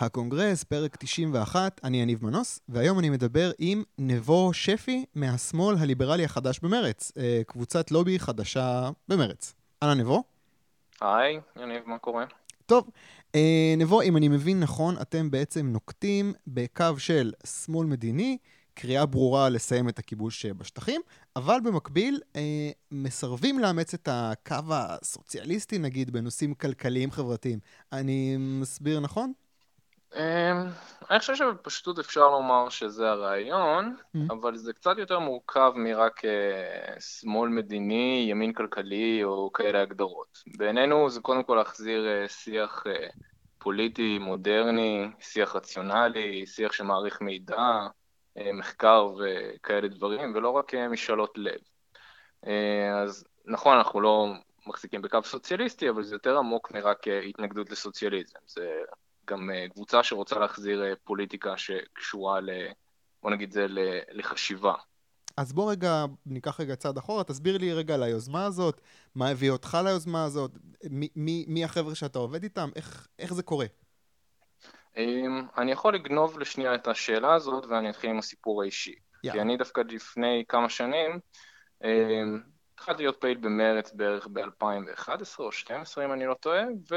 הקונגרס, פרק 91, אני יניב מנוס, והיום אני מדבר עם נבו שפי מהשמאל הליברלי החדש במרץ, אה, קבוצת לובי חדשה במרץ. אהלן נבו. היי, יניב, מה קורה? טוב, אה, נבו, אם אני מבין נכון, אתם בעצם נוקטים בקו של שמאל מדיני, קריאה ברורה לסיים את הכיבוש בשטחים, אבל במקביל אה, מסרבים לאמץ את הקו הסוציאליסטי, נגיד, בנושאים כלכליים חברתיים. אני מסביר נכון? אמ, אני חושב שבפשטות אפשר לומר שזה הרעיון, mm-hmm. אבל זה קצת יותר מורכב מרק אה, שמאל מדיני, ימין כלכלי או כאלה הגדרות. בעינינו זה קודם כל להחזיר אה, שיח אה, פוליטי, מודרני, שיח רציונלי, שיח שמעריך מידע, מחקר וכאלה דברים, ולא רק משאלות לב. אז נכון, אנחנו לא מחזיקים בקו סוציאליסטי, אבל זה יותר עמוק מרק התנגדות לסוציאליזם. זה גם אה, קבוצה שרוצה להחזיר אה, פוליטיקה שקשורה, ל, בוא נגיד זה, לחשיבה. אז בוא רגע, ניקח רגע צעד אחורה, תסביר לי רגע על היוזמה הזאת, מה הביא אותך ליוזמה הזאת, מי, מי, מי החבר'ה שאתה עובד איתם, איך, איך זה קורה? אמ, אני יכול לגנוב לשנייה את השאלה הזאת ואני אתחיל עם הסיפור האישי. Yeah. כי אני דווקא לפני כמה שנים אמ, התחלתי להיות פעיל במרץ בערך ב-2011 או 2012 אם אני לא טועה, ו...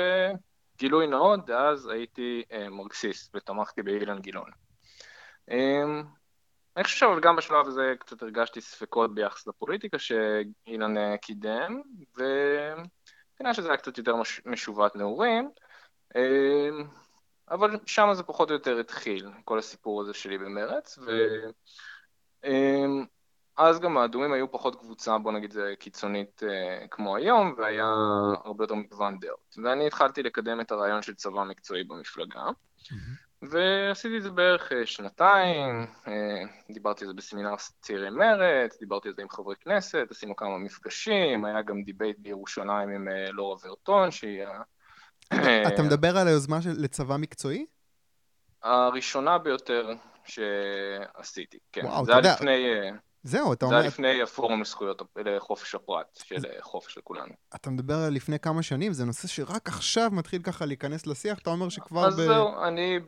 גילוי נאות, אז הייתי אה, מרקסיסט ותמכתי באילן גילאון. אה, אני חושב אבל גם בשלב הזה קצת הרגשתי ספקות ביחס לפוליטיקה שאילן אה, קידם, וכנראה שזה היה קצת יותר מש... משובת נעורים, אה, אבל שם זה פחות או יותר התחיל, כל הסיפור הזה שלי במרץ, ו... אה, אז גם האדומים היו פחות קבוצה, בוא נגיד זה קיצונית אה, כמו היום, והיה הרבה יותר מגוון דעות. ואני התחלתי לקדם את הרעיון של צבא מקצועי במפלגה. ועשיתי את זה בערך אה, שנתיים, אה, דיברתי על זה בסמינר צעירי מרץ, דיברתי על זה עם חברי כנסת, עשינו כמה מפגשים, היה גם debate בירושלים עם אה, לורה ורטון, שהיא... אתה מדבר על היוזמה של לצבא מקצועי? הראשונה ביותר שעשיתי, כן. וואו. זה היה לפני... זהו, אתה אומר... זה היה לפני הפורום לזכויות, לחופש הפרט, של חופש לכולנו. אתה מדבר על לפני כמה שנים, זה נושא שרק עכשיו מתחיל ככה להיכנס לשיח, אתה אומר שכבר אז ב... אז זהו, אני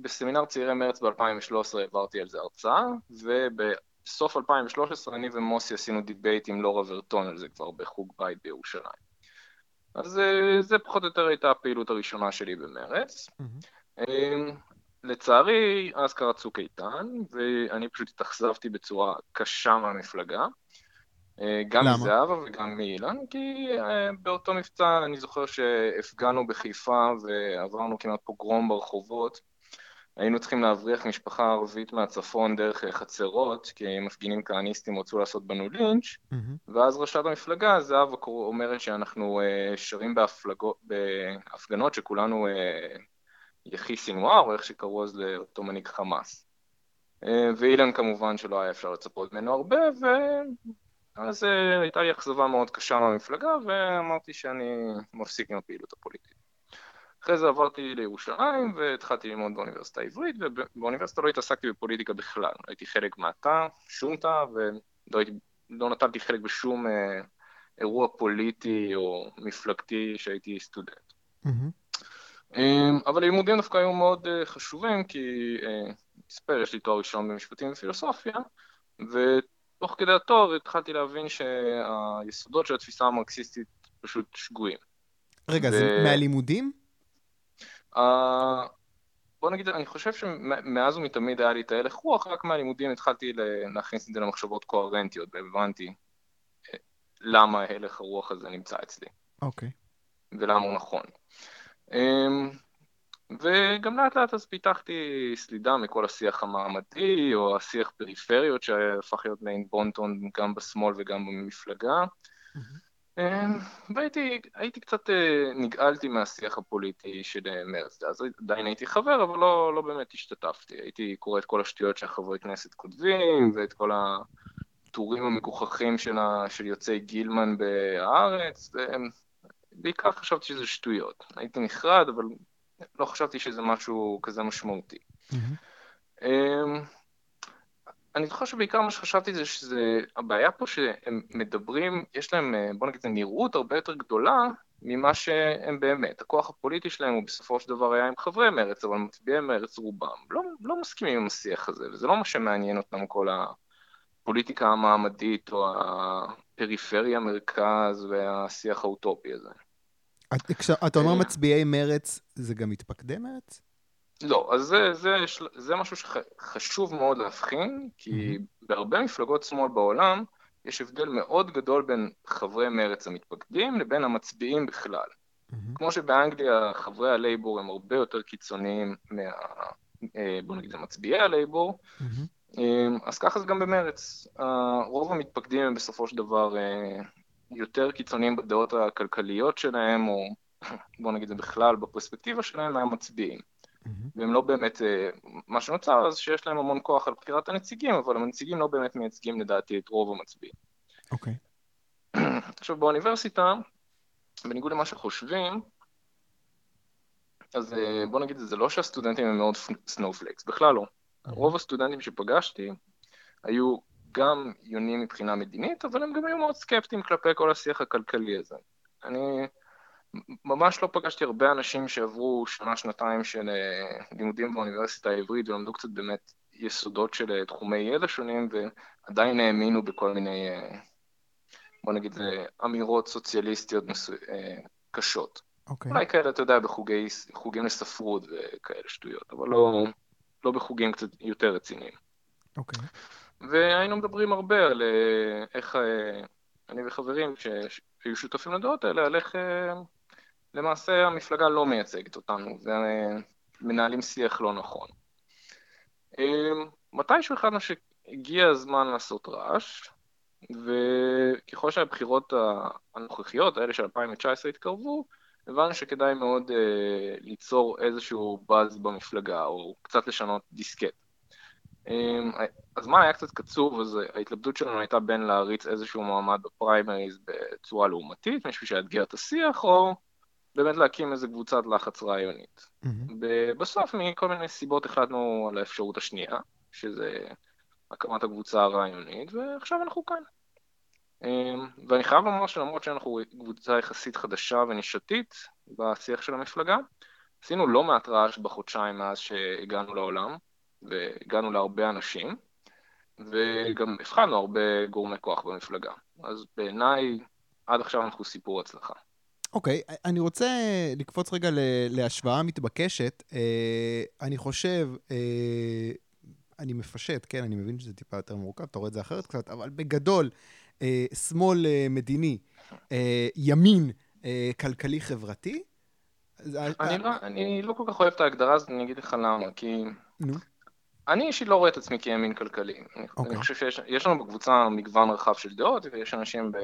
בסמינר צעירי מרץ ב-2013 העברתי על זה הרצאה, ובסוף 2013 אני ומוסי עשינו debate עם לורה ורטון על זה כבר בחוג בית בירושלים. אז אה, זה פחות או יותר הייתה הפעילות הראשונה שלי במרץ. Mm-hmm. לצערי, אז קרה צוק איתן, ואני פשוט התאכזבתי בצורה קשה מהמפלגה. אה, גם למה? מזהבה וגם מאילן, כי אה, באותו מבצע אני זוכר שהפגנו בחיפה ועברנו כמעט פוגרום ברחובות. היינו צריכים להבריח משפחה ערבית מהצפון דרך אה, חצרות, כי מפגינים כהניסטים רצו לעשות בנו לינץ', mm-hmm. ואז ראשת המפלגה, זהבה אומרת שאנחנו שרים בהפלגו, בהפגנות שכולנו יחי סינואר, או איך שקראו אז לאותו מנהיג חמאס. אה, ואילן כמובן שלא היה אפשר לצפות ממנו הרבה, ואז אה, הייתה לי אכזבה מאוד קשה מהמפלגה, ואמרתי שאני מפסיק עם הפעילות הפוליטית. אחרי זה עברתי לירושלים והתחלתי ללמוד באוניברסיטה העברית, ובאוניברסיטה לא התעסקתי בפוליטיקה בכלל. הייתי חלק מהתא, שום תא, ולא הייתי, לא נטלתי חלק בשום אה, אירוע פוליטי או מפלגתי שהייתי סטודנט. Mm-hmm. אמ, אבל לימודים דווקא היו מאוד אה, חשובים, כי מספר, אה, יש לי תואר ראשון במשפטים ופילוסופיה, ותוך כדי התואר התחלתי להבין שהיסודות של התפיסה המרקסיסטית פשוט שגויים. רגע, ו... זה מהלימודים? Uh, בוא נגיד, אני חושב שמאז ומתמיד היה לי את ההלך רוח, רק מהלימודים התחלתי להכניס את זה למחשבות קוהרנטיות, והבנתי למה הלך הרוח הזה נמצא אצלי. אוקיי. Okay. ולמה הוא נכון. אמ, וגם לאט לאט אז פיתחתי סלידה מכל השיח המעמדי, או השיח פריפריות שהפך להיות מעין בונטון גם בשמאל וגם במפלגה. אמ, והייתי קצת, אה, נגעלתי מהשיח הפוליטי של מרץ, אז עדיין הייתי חבר, אבל לא, לא באמת השתתפתי. הייתי קורא את כל השטויות שהחברי כנסת כותבים, ואת כל הטורים המגוחכים של, של יוצאי גילמן בהארץ, בעיקר חשבתי שזה שטויות. הייתי נחרד, אבל לא חשבתי שזה משהו כזה משמעותי. Mm-hmm. אני זוכר שבעיקר מה שחשבתי זה שזה, הבעיה פה שהם מדברים, יש להם, בוא נגיד, נראות הרבה יותר גדולה ממה שהם באמת. הכוח הפוליטי שלהם הוא בסופו של דבר היה עם חברי מרץ, אבל מצביעי מרץ רובם לא, לא מסכימים עם השיח הזה, וזה לא מה שמעניין אותם כל הפוליטיקה המעמדית או הפריפריה, מרכז והשיח האוטופי הזה. אתה אומר מצביעי מרץ, זה גם מתפקדי מרץ? לא, אז זה, זה, זה משהו שחשוב מאוד להבחין, כי mm-hmm. בהרבה מפלגות שמאל בעולם יש הבדל מאוד גדול בין חברי מרץ המתפקדים לבין המצביעים בכלל. Mm-hmm. כמו שבאנגליה חברי הלייבור הם הרבה יותר קיצוניים מה... אה, בוא נגיד מצביעי הלייבור, mm-hmm. אז ככה זה גם במרץ. רוב המתפקדים הם בסופו של דבר אה, יותר קיצוניים בדעות הכלכליות שלהם, או בוא נגיד זה בכלל בפרספקטיבה שלהם, מהמצביעים. Mm-hmm. והם לא באמת, אה, מה שנוצר אז שיש להם המון כוח על בחירת הנציגים, אבל הנציגים לא באמת מייצגים לדעתי את רוב המצביעים. אוקיי. Okay. עכשיו באוניברסיטה, בניגוד למה שחושבים, אז אה, בוא נגיד, זה לא שהסטודנטים הם מאוד סנופלקס, בכלל לא. רוב הסטודנטים שפגשתי היו גם עיונים מבחינה מדינית, אבל הם גם היו מאוד סקפטיים כלפי כל השיח הכלכלי הזה. אני ממש לא פגשתי הרבה אנשים שעברו שנה, שנתיים של אה, לימודים באוניברסיטה העברית ולמדו קצת באמת יסודות של אה, תחומי ידע שונים ועדיין האמינו בכל מיני, אה, בוא נגיד, אמירות סוציאליסטיות מסו... קשות. Okay. אוקיי. אולי כאלה, אתה יודע, בחוגים לספרות וכאלה שטויות, אבל לא, לא בחוגים קצת יותר רציניים. אוקיי. Okay. והיינו מדברים הרבה על איך אני וחברים שהיו שותפים לדעות האלה, על איך למעשה המפלגה לא מייצגת אותנו, ומנהלים שיח לא נכון. מתישהו החלטנו שהגיע הזמן לעשות רעש, וככל שהבחירות הנוכחיות, האלה של 2019 התקרבו, הבנו שכדאי מאוד uh, ליצור איזשהו באז במפלגה, או קצת לשנות דיסקט. Um, הזמן היה קצת קצוב, אז ההתלבטות שלנו הייתה בין להריץ איזשהו מועמד בפריימריז בצורה לעומתית, מישהו שיאתגר את השיח, או באמת להקים איזה קבוצת לחץ רעיונית. Mm-hmm. בסוף, מכל מיני סיבות החלטנו על האפשרות השנייה, שזה הקמת הקבוצה הרעיונית, ועכשיו אנחנו כאן. אמ, ואני חייב לומר שלמרות שאנחנו קבוצה יחסית חדשה ונישתית בשיח של המפלגה, עשינו לא מעט רעש בחודשיים מאז שהגענו לעולם, והגענו להרבה אנשים, וגם הבחנו הרבה גורמי כוח במפלגה. אז בעיניי, עד עכשיו אנחנו סיפור הצלחה. אוקיי, okay, אני רוצה לקפוץ רגע להשוואה מתבקשת. אה, אני חושב, אה, אני מפשט, כן, אני מבין שזה טיפה יותר מורכב, אתה רואה את זה אחרת קצת, אבל בגדול, שמאל מדיני, ימין כלכלי-חברתי. אני לא, אני לא כל כך אוהב את ההגדרה הזאת, אני אגיד לך למה, כי... נו. אני אישית לא רואה את עצמי כימין כלכלי. Okay. אני אוקיי. חושב שיש לנו בקבוצה מגוון רחב של דעות, ויש אנשים, ב,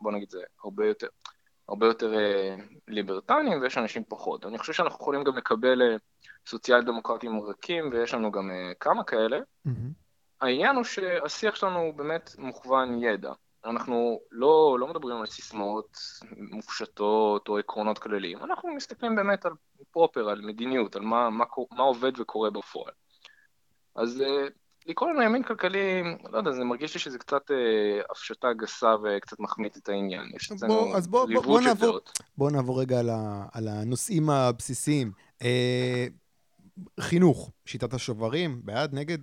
בוא נגיד זה, הרבה יותר, הרבה יותר אה, ליברטניים ויש אנשים פחות. אני חושב שאנחנו יכולים גם לקבל אה, סוציאל דמוקרטים רכים ויש לנו גם אה, כמה כאלה. Mm-hmm. העניין הוא שהשיח שלנו הוא באמת מוכוון ידע. אנחנו לא, לא מדברים על סיסמאות מופשטות או עקרונות כלליים, אנחנו מסתכלים באמת על פרופר, על מדיניות, על מה, מה, מה עובד וקורה בפועל. אז לקרוא לנו ימין כלכלי, לא יודע, זה מרגיש לי שזה קצת אה, הפשטה גסה וקצת מחמיץ את העניין. יש אצלנו אז בוא, בוא, בוא, נעבור, בוא נעבור רגע על, ה, על הנושאים הבסיסיים. אה, חינוך, שיטת השוברים, בעד, נגד?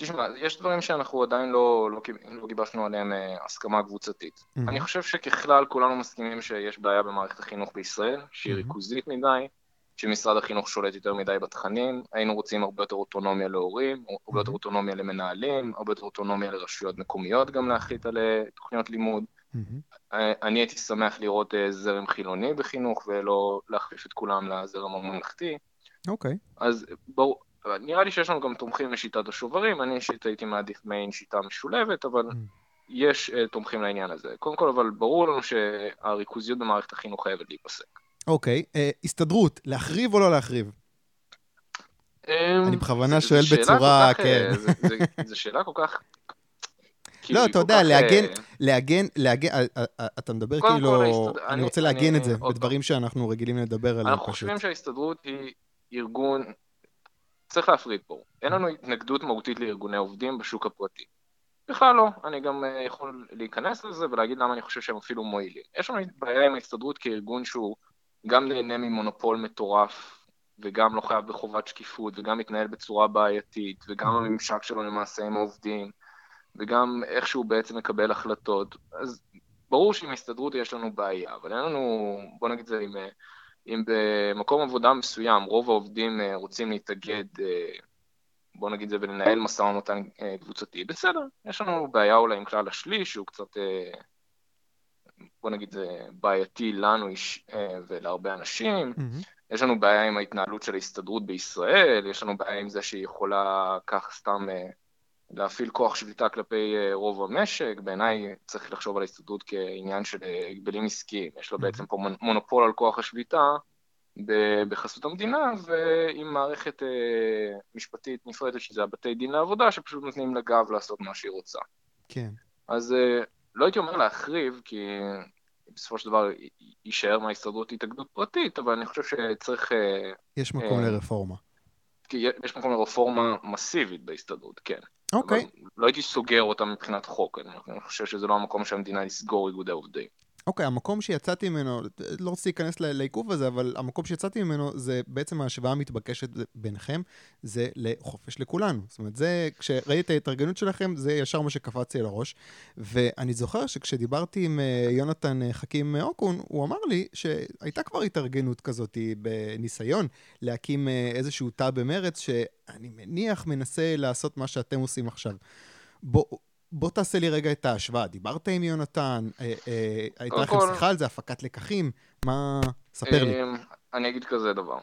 תשמע, יש דברים שאנחנו עדיין לא, לא, לא גיבשנו עליהם אה, הסכמה קבוצתית. Mm-hmm. אני חושב שככלל כולנו מסכימים שיש בעיה במערכת החינוך בישראל, שהיא mm-hmm. ריכוזית מדי, שמשרד החינוך שולט יותר מדי בתכנים, היינו רוצים הרבה יותר אוטונומיה להורים, הרבה יותר אוטונומיה למנהלים, הרבה יותר אוטונומיה לרשויות מקומיות גם להחליט על אה, תוכניות לימוד. אה, אני הייתי שמח לראות זרם חילוני בחינוך ולא להחליף את כולם לזרם הממלכתי. אוקיי. אז ברור, נראה לי שיש לנו גם תומכים לשיטת השוברים, אני אישית הייתי מעדיף מעין שיטה משולבת, אבל יש תומכים לעניין הזה. קודם כל, אבל ברור לנו שהריכוזיות במערכת החינוך חייבת להיפסק. אוקיי, אה, הסתדרות, להחריב או לא להחריב? אמ, אני בכוונה שואל בצורה, כן. אה, זו שאלה כל כך... לא, אתה יודע, להגן, להגן, להגן, אתה מדבר כאילו, אני רוצה לעגן את זה בדברים שאנחנו רגילים לדבר עליהם. אנחנו חושבים שההסתדרות היא ארגון, צריך להפריד פה, אין לנו התנגדות מהותית לארגוני עובדים בשוק הפרטי. בכלל לא, אני גם אה, יכול להיכנס לזה ולהגיד למה אני חושב שהם אפילו מועילים. יש לנו בעיה עם ההסתדרות כארגון שהוא גם נהנה ממונופול מטורף, וגם לא חייב בחובת שקיפות, וגם מתנהל בצורה בעייתית, וגם הממשק שלו למעשה עם העובדים, וגם איך שהוא בעצם מקבל החלטות. אז ברור שעם ההסתדרות יש לנו בעיה, אבל אין לנו, בוא נגיד זה, אם, אם במקום עבודה מסוים רוב העובדים אה, רוצים להתאגד, אה, בוא נגיד זה, ולנהל משא ומתן אה, קבוצתי, בסדר, יש לנו בעיה אולי עם כלל השליש, שהוא קצת, בוא נגיד זה בעייתי לנו ולהרבה אנשים, mm-hmm. יש לנו בעיה עם ההתנהלות של ההסתדרות בישראל, יש לנו בעיה עם זה שהיא יכולה כך סתם להפעיל כוח שליטה כלפי אה, רוב המשק, בעיניי צריך לחשוב על ההסתדרות כעניין של אה, הגבלים עסקיים, יש לו. בעצם פה מונופול על כוח השליטה בחסות המדינה, ועם מערכת אה, משפטית נפרדת, שזה הבתי דין לעבודה, שפשוט נותנים לגב לעשות מה שהיא רוצה. כן. אז לא הייתי אומר להחריב, כי בסופו של דבר יישאר מההסתדרות התאגדות פרטית, אבל אני חושב שצריך... יש מקום לרפורמה. כי יש מקום לרפורמה מסיבית בהסתדרות, כן. אוקיי. Okay. לא הייתי סוגר אותה מבחינת חוק, אני חושב שזה לא המקום שהמדינה לסגור איגודי עובדים. אוקיי, okay, המקום שיצאתי ממנו, לא רוצה להיכנס לעיכוב הזה, אבל המקום שיצאתי ממנו זה בעצם ההשוואה המתבקשת ביניכם, זה לחופש לכולנו. זאת אומרת, זה, כשראיתי את ההתארגנות שלכם, זה ישר מה שקפץ לי על הראש. ואני זוכר שכשדיברתי עם אה, יונתן אה, חכים אוקון, הוא אמר לי שהייתה כבר התארגנות כזאת בניסיון להקים אה, איזשהו תא במרץ, שאני מניח מנסה לעשות מה שאתם עושים עכשיו. בוא, בוא תעשה לי רגע את ההשוואה. דיברת עם יונתן, אה, אה, הייתה לכם שיחה על זה, הפקת לקחים, מה... ספר לי. אמ, אני אגיד כזה דבר.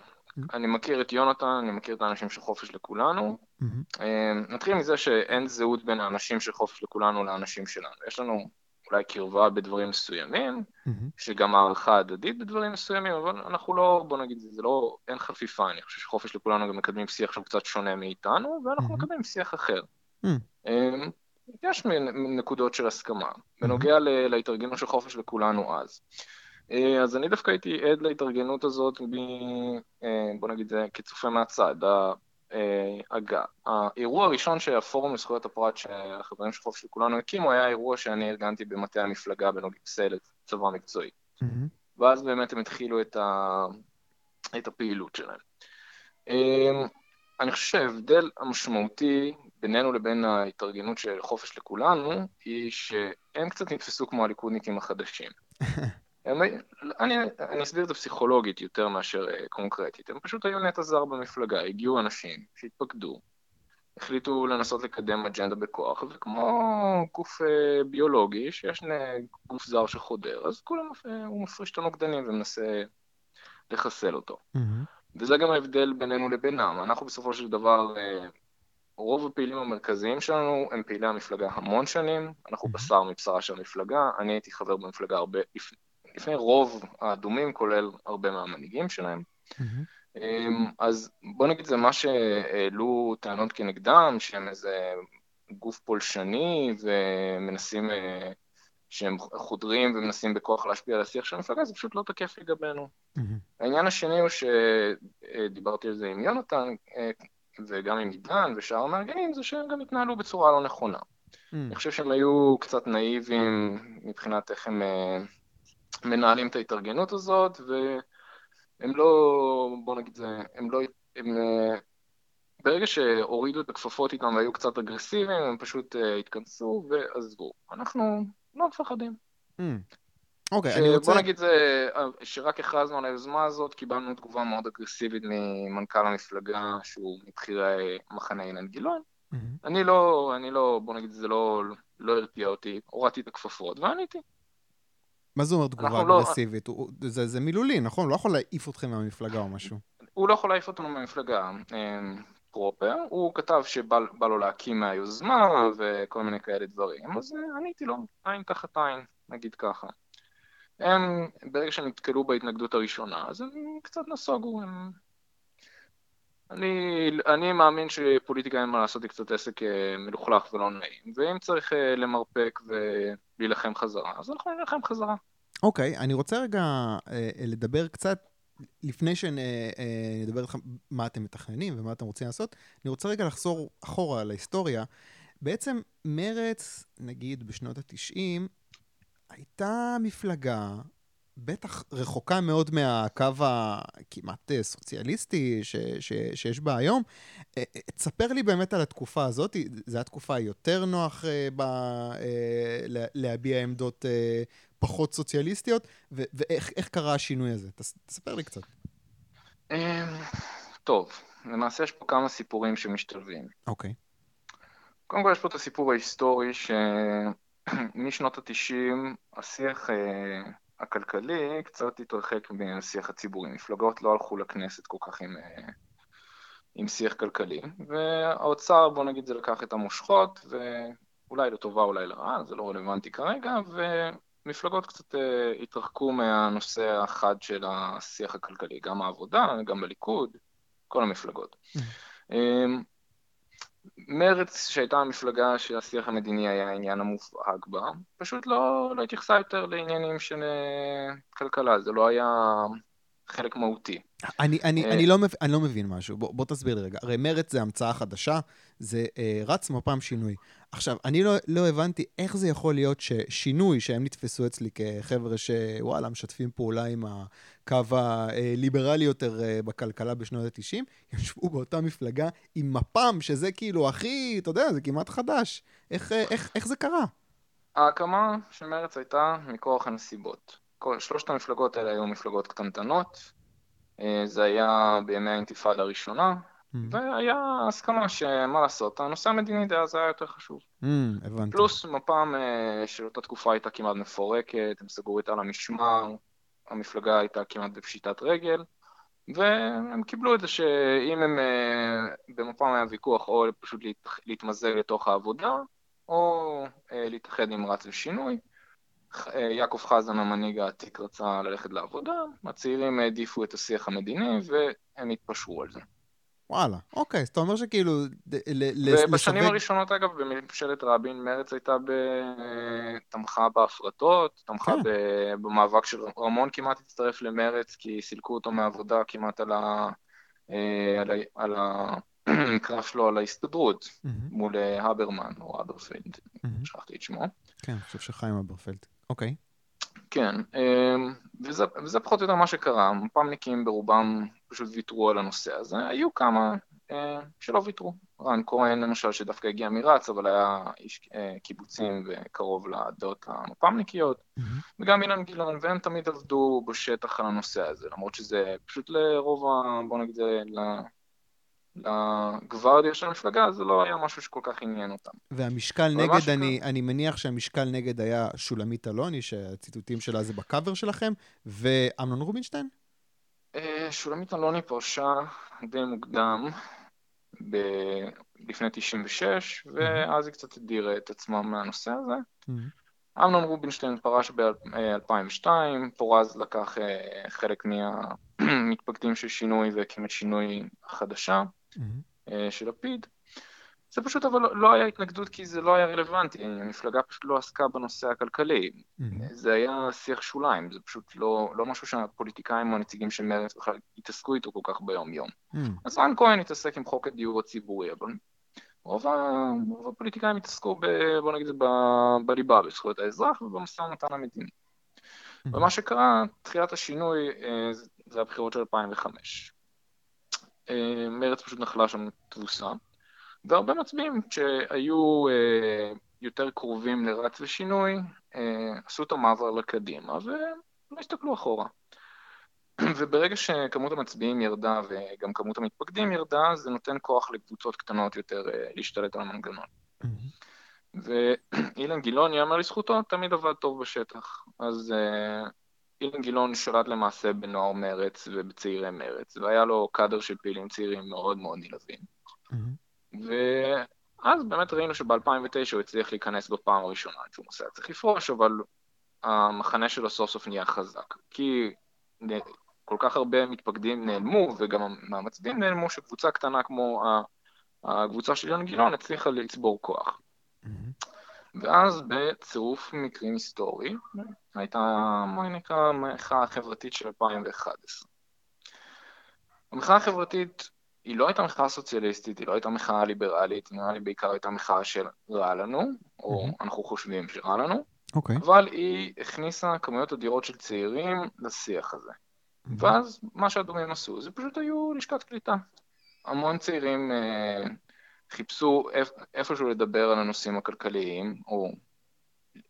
אני מכיר את יונתן, אני מכיר את האנשים של חופש לכולנו. אמ, נתחיל מזה שאין זהות בין האנשים של חופש לכולנו לאנשים שלנו. יש לנו אולי קרבה בדברים מסוימים. שגם הערכה הדדית בדברים מסוימים, אבל אנחנו לא, בוא נגיד, זה לא, אין חפיפה, אני חושב שחופש לכולנו גם מקדמים שיח שהוא קצת שונה מאיתנו, ואנחנו. מקדמים שיח אחר. יש נקודות של הסכמה, בנוגע להתארגנות של חופש לכולנו אז. אה, אז אני דווקא הייתי עד להתארגנות הזאת, ב, אה, בוא נגיד זה כצופה מהצד. ההגה. אה, האירוע הראשון שהפורום לזכויות הפרט שהחברים של חופש לכולנו הקימו, היה אירוע שאני ארגנתי במטה המפלגה בנוגע צבא מקצועי. ואז באמת הם התחילו את, ה... את הפעילות שלהם. אני חושב שההבדל המשמעותי בינינו לבין ההתארגנות של חופש לכולנו, היא שהם קצת נתפסו כמו הליכודניקים החדשים. הם, אני, אני אסביר את זה פסיכולוגית יותר מאשר uh, קונקרטית. הם פשוט היו נטע זר במפלגה, הגיעו אנשים שהתפקדו, החליטו לנסות לקדם אג'נדה בכוח, וכמו גוף uh, ביולוגי, שיש גוף זר שחודר, אז כולם, uh, הוא מפריש את הנוגדנים ומנסה לחסל אותו. Mm-hmm. וזה גם ההבדל בינינו לבינם. אנחנו בסופו של דבר uh, רוב הפעילים המרכזיים שלנו הם פעילי המפלגה המון שנים, אנחנו בשר מבשרה של המפלגה, אני הייתי חבר במפלגה הרבה, לפני רוב האדומים, כולל הרבה מהמנהיגים שלהם. אמ, אז בוא נגיד זה מה שהעלו טענות כנגדם, שהם איזה גוף פולשני ומנסים, אה, שהם חודרים ומנסים בכוח להשפיע על השיח של המפלגה, זה פשוט לא תקף לגבינו. העניין השני הוא שדיברתי על זה עם יונתן, אה, וגם עם עידן ושאר המארגנים, זה שהם גם התנהלו בצורה לא נכונה. Mm. אני חושב שהם היו קצת נאיבים מבחינת איך הם uh, מנהלים את ההתארגנות הזאת, והם לא, בוא נגיד זה, הם לא, הם, uh, ברגע שהורידו את הכפפות איתם והיו קצת אגרסיביים, הם פשוט uh, התכנסו ועזבו. אנחנו לא מפחדים. Mm. אוקיי, okay, אני רוצה... בוא נגיד זה, שרק הכרזנו על היוזמה הזאת, קיבלנו תגובה מאוד אגרסיבית ממנכ"ל המפלגה, שהוא מבחירי מחנה אילן גילון. Mm-hmm. אני לא, אני לא, בוא נגיד, זה לא, לא הרתיע אותי, הורדתי את הכפפות ועניתי. מה זה אומר תגובה לא- אגרסיבית? לא... זה, זה מילולי, נכון? הוא לא יכול להעיף אתכם מהמפלגה או משהו. הוא לא יכול להעיף אותנו מהמפלגה. פרופר, הוא כתב שבא לו להקים מהיוזמה וכל מיני כאלה דברים, אז עניתי לו, עין תחת עין, נגיד ככה. הם, ברגע שהם נתקלו בהתנגדות הראשונה, אז הם קצת נסוגו, הם... אני, אני מאמין שפוליטיקה אין מה לעשות היא קצת עסק אה, מלוכלך ולא נעים, ואם צריך אה, למרפק ולהילחם חזרה, אז אנחנו נילחם חזרה. אוקיי, okay, אני רוצה רגע אה, לדבר קצת, לפני שנדבר איתכם מה אתם מתכננים ומה אתם רוצים לעשות, אני רוצה רגע לחזור אחורה להיסטוריה. בעצם מרץ, נגיד בשנות ה-90, הייתה מפלגה, בטח רחוקה מאוד מהקו הכמעט אה, סוציאליסטי ש, ש, שיש בה היום. אה, אה, תספר לי באמת על התקופה הזאת, זו התקופה יותר נוח בה להביע עמדות פחות סוציאליסטיות, ו- ואיך קרה השינוי הזה? תספר לי קצת. אמ, טוב, למעשה יש פה כמה סיפורים שמשתלבים. אוקיי. Okay. קודם כל יש פה את הסיפור ההיסטורי שמשנות התשעים השיח אה, הכלכלי קצת התרחק מהשיח הציבורי. מפלגות לא הלכו לכנסת כל כך עם, אה, עם שיח כלכלי, והאוצר, בוא נגיד, זה לקח את המושכות, ואולי לטובה, אולי לרעה, זה לא רלוונטי כרגע, ומפלגות קצת אה, התרחקו מהנושא החד של השיח הכלכלי, גם העבודה, גם בליכוד, כל המפלגות. מרץ, שהייתה המפלגה שהשיח המדיני היה העניין המובהק בה, פשוט לא, לא התייחסה יותר לעניינים של אה, כלכלה, זה לא היה חלק מהותי. אני, אני, אני, לא, מבין, אני לא מבין משהו, בוא, בוא תסביר לי רגע. הרי מרץ זה המצאה חדשה, זה אה, רץ מפעם שינוי. עכשיו, אני לא, לא הבנתי איך זה יכול להיות ששינוי, שהם נתפסו אצלי כחבר'ה שוואלה, משתפים פעולה עם הקו הליברלי יותר אה, בכלכלה בשנות ה-90, ישבו באותה מפלגה עם מפ"ם, שזה כאילו הכי, אתה יודע, זה כמעט חדש. איך, אה, איך, איך זה קרה? ההקמה של מרץ הייתה מכורח הנסיבות. כל, שלושת המפלגות האלה היו מפלגות קטנטנות, אה, זה היה בימי האינתיפאדה הראשונה, mm. והיה הסכמה שמה לעשות, הנושא המדיני דאז היה יותר חשוב. Mm, הבנתי. פלוס מפ"ם אה, של אותה תקופה הייתה כמעט מפורקת, הם סגרו איתה למשמר, המפלגה הייתה כמעט בפשיטת רגל, והם קיבלו את זה שאם הם, אה, במפ"ם היה ויכוח או פשוט להתמזג לתוך העבודה, או להתאחד עם רץ ושינוי, יעקב חזן המנהיג העתיק רצה ללכת לעבודה, הצעירים העדיפו את השיח המדיני והם התפשרו על זה. וואלה, אוקיי, אז אתה אומר שכאילו... ובשנים לסווג... הראשונות, אגב, בממשלת רבין, מרץ הייתה ב... תמכה בהפרטות, תמכה כן. ב... במאבק של רמון כמעט הצטרף למרץ, כי סילקו אותו מעבודה כמעט על ה... אה, על ה... על ה... קרב שלו על ההסתדרות, mm-hmm. מול אה, הברמן או הברפלד, mm-hmm. שכחתי את שמו. כן, אני חושב שחיים הברפלד. אוקיי. כן, אמ, וזה, וזה פחות או יותר מה שקרה, מפ"מניקים ברובם פשוט ויתרו על הנושא הזה, היו כמה אה, שלא ויתרו. רן כהן למשל שדווקא הגיע מרץ, אבל היה איש אה, קיבוצים וקרוב לדעות המפ"מניקיות, mm-hmm. וגם אילן גילון, והם תמיד עבדו בשטח על הנושא הזה, למרות שזה פשוט לרוב ה... בוא נגיד, לגווארדיה של המפלגה, זה לא היה משהו שכל כך עניין אותם. והמשקל נגד. אני, אני מניח שהמשקל נגד היה שולמית אלוני, שהציטוטים שלה זה בקאבר שלכם, ואמנון רובינשטיין? אה, שולמית אלוני פרשה די מוקדם, ב... לפני 96, ואז היא קצת הדירה את עצמה מהנושא הזה. אמנון רובינשטיין פרש ב-2002, פורז לקח אה, חלק מהמתפקדים של שינוי והקים את שינוי חדשה. mm-hmm. של לפיד. זה פשוט אבל לא היה התנגדות כי זה לא היה רלוונטי, המפלגה פשוט לא עסקה בנושא הכלכלי. Mm-hmm. זה היה שיח שוליים, זה פשוט לא, לא משהו שהפוליטיקאים או הנציגים של מרצ בכלל התעסקו איתו כל כך ביום-יום. Mm-hmm. אז רן כהן התעסק עם חוק הדיור הציבורי, אבל רוב, רוב הפוליטיקאים התעסקו, ב, בוא נגיד, ב, בליבה, בזכויות האזרח ובמשא ומתן המדיני. Mm-hmm. ומה שקרה, תחילת השינוי, אה, זה הבחירות של 2005. אה, מרץ פשוט נחלה שם תבוסה, והרבה מצביעים שהיו אה, יותר קרובים לרץ ושינוי, אה, עשו את המעבר לקדימה ולא הסתכלו אחורה. וברגע שכמות המצביעים ירדה וגם כמות המתפקדים ירדה, זה נותן כוח לקבוצות קטנות יותר להשתלט על המנגנון. ואילן גילון, יאמר לזכותו, תמיד עבד טוב בשטח. אז אילן גילון שלט למעשה בנוער מרץ ובצעירי מרץ, והיה לו קאדר של פעילים צעירים מאוד מאוד נלהבים. Mm-hmm. ואז באמת ראינו שב-2009 הוא הצליח להיכנס בפעם הראשונה, שהוא נוסע צריך לפרוש, אבל המחנה שלו סוף סוף נהיה חזק. כי כל כך הרבה מתפקדים נעלמו, וגם מהמצביעים נעלמו, שקבוצה קטנה כמו הקבוצה של אילן גילון הצליחה לצבור כוח. Mm-hmm. ואז בצירוף מקרים היסטורי, הייתה, מה נקרא, המחאה החברתית של 2011. המחאה החברתית היא לא הייתה מחאה סוציאליסטית, היא לא הייתה מחאה ליברלית, נראה לי בעיקר הייתה מחאה של רע לנו, או mm-hmm. אנחנו חושבים שרע לנו, okay. אוקיי. אבל היא הכניסה כמויות אדירות של צעירים לשיח הזה. Mm-hmm. ואז מה שהדומים עשו, זה פשוט היו לשכת קליטה. המון צעירים אה, חיפשו איפ, איפשהו לדבר על הנושאים הכלכליים, או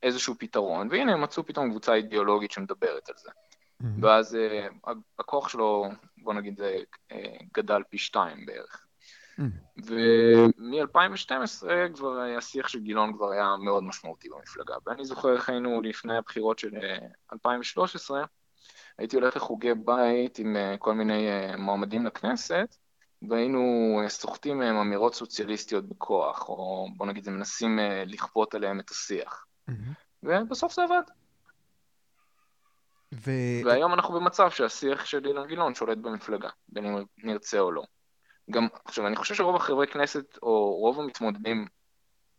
איזשהו פתרון, והנה הם מצאו פתאום קבוצה אידיאולוגית שמדברת על זה. Mm-hmm. ואז uh, הכוח שלו, בוא נגיד, זה uh, גדל פי שתיים בערך. Mm-hmm. ומ-2012 כבר השיח של גילון כבר היה מאוד משמעותי במפלגה. ואני זוכר איך היינו לפני הבחירות של 2013, אה, הייתי הולך לחוגי בית עם כל מיני מועמדים לכנסת, והיינו סוחטים מהם אמירות סוציאליסטיות בכוח, או בוא נגיד, מנסים לכפות עליהם את השיח. Mm-hmm. ובסוף זה עבד. ו... והיום אנחנו במצב שהשיח של אילן גילאון שולט במפלגה, בין אם נרצה או לא. גם, עכשיו, אני חושב שרוב החברי כנסת, או רוב המתמודדים,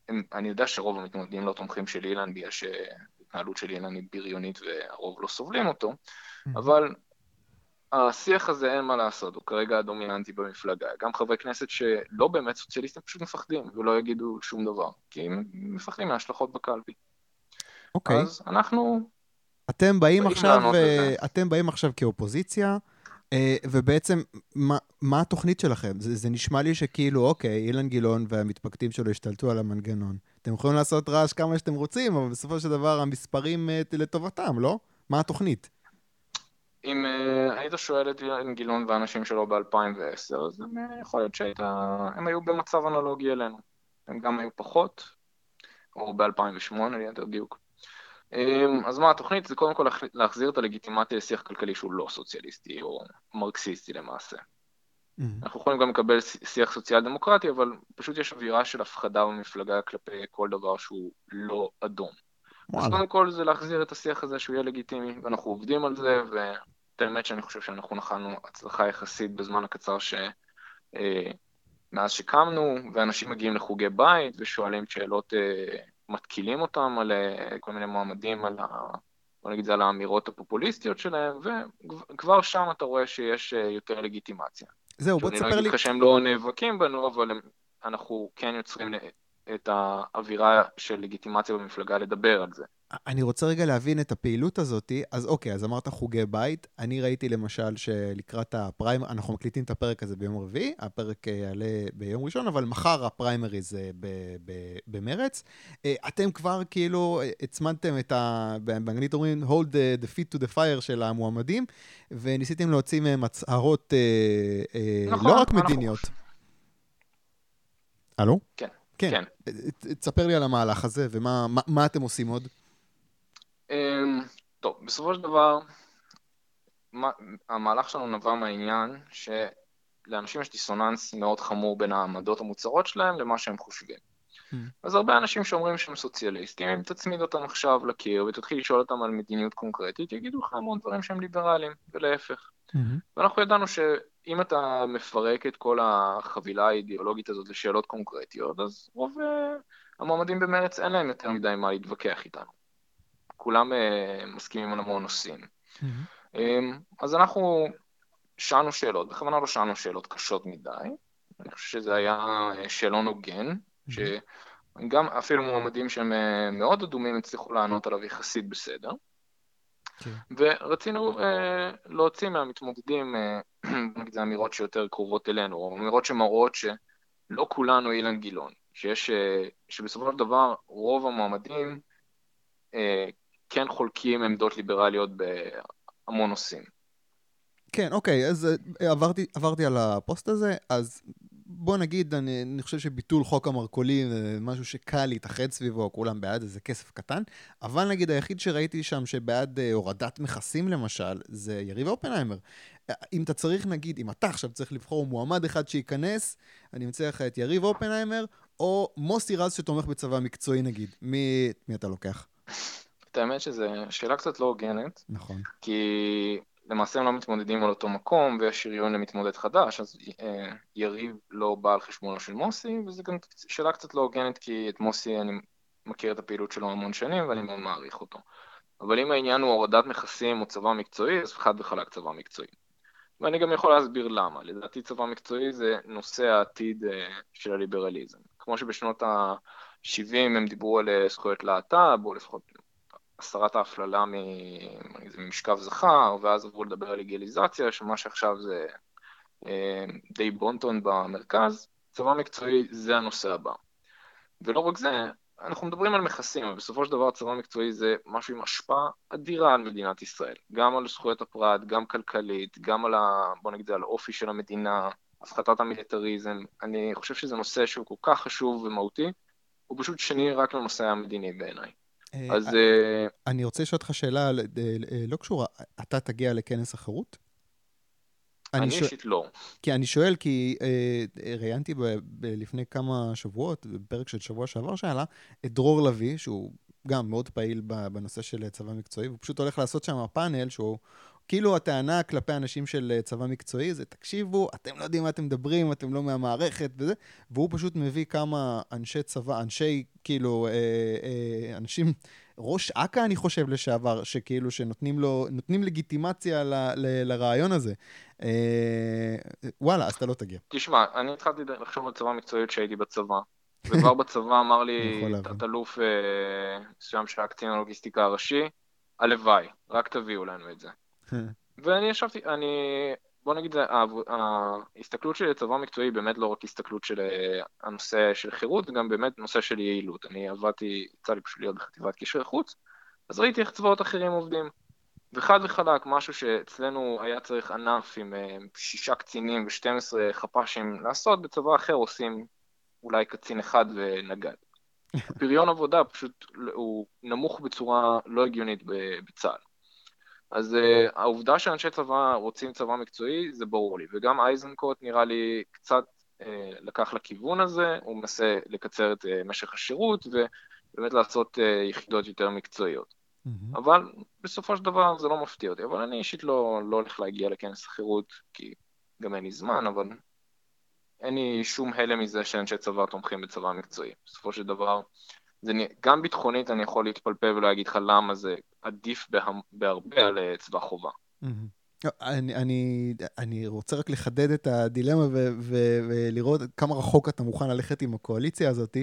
הם, אני יודע שרוב המתמודדים לא תומכים של אילן, בגלל שההתנהלות של אילן היא בריונית והרוב לא סובלים אותו, mm-hmm. אבל השיח הזה אין מה לעשות, הוא כרגע הדומיננטי במפלגה. גם חברי כנסת שלא באמת סוציאליסטים פשוט מפחדים ולא יגידו שום דבר, כי הם מפחדים מההשלכות בקלפי. אוקיי. Okay. אז אנחנו אתם באים עכשיו, uh, אתם באים עכשיו כאופוזיציה, uh, ובעצם, מה, מה התוכנית שלכם? זה, זה נשמע לי שכאילו, אוקיי, אילן גילאון והמתפקדים שלו השתלטו על המנגנון. אתם יכולים לעשות רעש כמה שאתם רוצים, אבל בסופו של דבר המספרים uh, לטובתם, לא? מה התוכנית? אם uh, היית שואל את אילן גילאון והאנשים שלו ב-2010, אז הם, יכול להיות שהם היו במצב אנלוגי אלינו. הם גם היו פחות, או ב-2008 ליתר דיוק. אמ, אז מה התוכנית? זה קודם כל להחזיר את הלגיטימציה לשיח כלכלי שהוא לא סוציאליסטי או מרקסיסטי למעשה. Mm-hmm. אנחנו יכולים גם לקבל שיח סוציאל דמוקרטי, אבל פשוט יש אווירה של הפחדה במפלגה כלפי כל דבר שהוא לא אדום. וואלה. אז קודם כל זה להחזיר את השיח הזה שהוא יהיה לגיטימי, ואנחנו עובדים על זה, ואת האמת שאני חושב שאנחנו נחלנו הצלחה יחסית בזמן הקצר ש... אה, מאז שקמנו, ואנשים מגיעים לחוגי בית ושואלים שאלות אה, מתקילים אותם על אה, כל מיני מועמדים, על ה... בוא נגיד זה על האמירות הפופוליסטיות שלהם, וכבר שם אתה רואה שיש אה, יותר לגיטימציה. זהו, בוא תספר לי... אני לא אגיד לך שהם לא נאבקים בנו, אבל הם, אנחנו כן יוצרים את האווירה של לגיטימציה במפלגה לדבר על זה. אני רוצה רגע להבין את הפעילות הזאת. אז אוקיי, אז אמרת חוגי בית. אני ראיתי למשל שלקראת הפריימר, אנחנו מקליטים את הפרק הזה ביום רביעי, הפרק אה, יעלה ביום ראשון, אבל מחר הפריימריז במרץ. אה, אתם כבר כאילו הצמדתם את ה... באנגלית אומרים hold the, the feet to the fire של המועמדים, וניסיתם להוציא מהם הצהרות אה, נכון, לא רק מדיניות. הלו? כן. כן. כן. תספר לי על המהלך הזה, ומה מה, מה אתם עושים עוד? אמ, טוב, בסופו של דבר, המהלך שלנו נבע מהעניין שלאנשים יש דיסוננס מאוד חמור בין העמדות המוצהרות שלהם למה שהם חושבים. Mm. אז הרבה אנשים שאומרים שהם סוציאליסטים, אם תצמיד אותם עכשיו לקיר ותתחיל לשאול אותם על מדיניות קונקרטית, יגידו לך המון דברים שהם ליברליים, ולהפך. Mm-hmm. ואנחנו ידענו שאם אתה מפרק את כל החבילה האידיאולוגית הזאת לשאלות קונקרטיות, אז רוב uh, המועמדים במרץ אין להם יותר מדי מה להתווכח איתנו. כולם uh, מסכימים על המון נושאים. Mm-hmm. אז אנחנו שאלנו שאלות, בכוונה לא שאלנו שאלות קשות מדי, אני חושב שזה היה שאלון הוגן, mm-hmm. שגם אפילו מועמדים שהם מאוד אדומים הצליחו לענות עליו יחסית בסדר. כן. ורצינו אה, להוציא מהמתמודדים, אה, נגיד זה אמירות שיותר קרובות אלינו, או אמירות שמראות שלא כולנו אילן גילאון, שיש, אה, שבסופו של דבר רוב המועמדים אה, כן חולקים עמדות ליברליות בהמון נושאים. כן, אוקיי, אז אה, עברתי, עברתי על הפוסט הזה, אז בוא נגיד, אני, אני חושב שביטול חוק המרכולים זה משהו שקל להתאחד סביבו, כולם בעד איזה כסף קטן, אבל נגיד היחיד שראיתי שם שבעד uh, הורדת מכסים למשל, זה יריב אופנהיימר. אה, אם אתה צריך, נגיד, אם אתה עכשיו צריך לבחור מועמד אחד שייכנס, אני מציע לך את יריב אופנהיימר, או מוסי רז שתומך בצבא מקצועי נגיד. מי, מי אתה לוקח? את האמת שזו שאלה קצת לא הוגנת. נכון. כי למעשה הם לא מתמודדים על אותו מקום, ויש שריון למתמודד חדש, אז אה, יריב לא בא על חשבונו של מוסי, וזו גם שאלה קצת לא הוגנת, כי את מוסי אני מכיר את הפעילות שלו המון שנים, ואני מאוד מעריך אותו. אבל אם העניין הוא הורדת מכסים או צבא מקצועי, אז חד וחלק צבא מקצועי. ואני גם יכול להסביר למה. לדעתי צבא מקצועי זה נושא העתיד של הליברליזם. כמו שבשנות ה-70 הם דיברו על זכויות להט"ב, או לפחות הסרת ההפללה ממשכב זכר, ואז עברו לדבר על לגליזציה, שמה שעכשיו זה די בונטון במרכז. צבא מקצועי זה הנושא הבא. ולא רק זה, אנחנו מדברים על מכסים, אבל בסופו של דבר צבא מקצועי זה משהו עם השפעה אדירה על מדינת ישראל. גם על זכויות הפרט, גם כלכלית, גם על ה... בוא נגיד על האופי של המדינה, הפחתת המיליטריזם. אני חושב שזה נושא שהוא כל כך חשוב ומהותי, הוא פשוט שני רק לנושא המדיני בעיניי. אז... אה, אני רוצה לשאול אותך שאלה לא קשורה. אתה תגיע לכנס החירות? אני אישית לא. כי אני שואל, כי אה, ראיינתי לפני כמה שבועות, בפרק של שבוע שעבר שהיה את דרור לביא, שהוא גם מאוד פעיל בנושא של צבא מקצועי, הוא פשוט הולך לעשות שם פאנל שהוא... כאילו הטענה כלפי אנשים של צבא מקצועי זה, תקשיבו, אתם לא יודעים מה אתם מדברים, אתם לא מהמערכת וזה, והוא פשוט מביא כמה אנשי צבא, אנשי, כאילו, אה, אה, אנשים ראש אכ"א, אני חושב, לשעבר, שכאילו, שנותנים לו, נותנים לגיטימציה ל, ל, לרעיון הזה. אה, וואלה, אז אתה לא תגיע. תשמע, אני התחלתי לחשוב על צבא מקצועיות כשהייתי בצבא. וכבר בצבא אמר לי תת-אלוף אה, מסוים שהיה קצין הלוגיסטיקה הראשי, הלוואי, רק תביאו לנו את זה. ואני ישבתי, אני בוא נגיד, ההסתכלות שלי לצבא מקצועי באמת לא רק הסתכלות של אה, הנושא של חירות, גם באמת נושא של יעילות. אני עבדתי, יצא לי פשוט להיות בחטיבת קשרי חוץ, אז ראיתי איך צבאות אחרים עובדים. וחד וחלק, משהו שאצלנו היה צריך ענף עם אה, שישה קצינים ו-12 חפ"שים לעשות, בצבא אחר עושים אולי קצין אחד ונגד. פריון עבודה פשוט הוא נמוך בצורה לא הגיונית בצה"ל. אז uh, העובדה שאנשי צבא רוצים צבא מקצועי זה ברור לי, וגם אייזנקוט נראה לי קצת uh, לקח לכיוון הזה, הוא מנסה לקצר את uh, משך השירות ובאמת לעשות uh, יחידות יותר מקצועיות. Mm-hmm. אבל בסופו של דבר זה לא מפתיע אותי, אבל אני אישית לא, לא הולך להגיע לכנס החירות, כי גם אין לי זמן, אבל אין לי שום הלם מזה שאנשי צבא תומכים בצבא מקצועי. בסופו של דבר, זה, גם ביטחונית אני יכול להתפלפל ולהגיד לך למה זה עדיף בהרבה על אה, צבא חובה. לא, אני, אני, אני רוצה רק לחדד את הדילמה ו, ו, ולראות כמה רחוק אתה מוכן ללכת עם הקואליציה הזאת.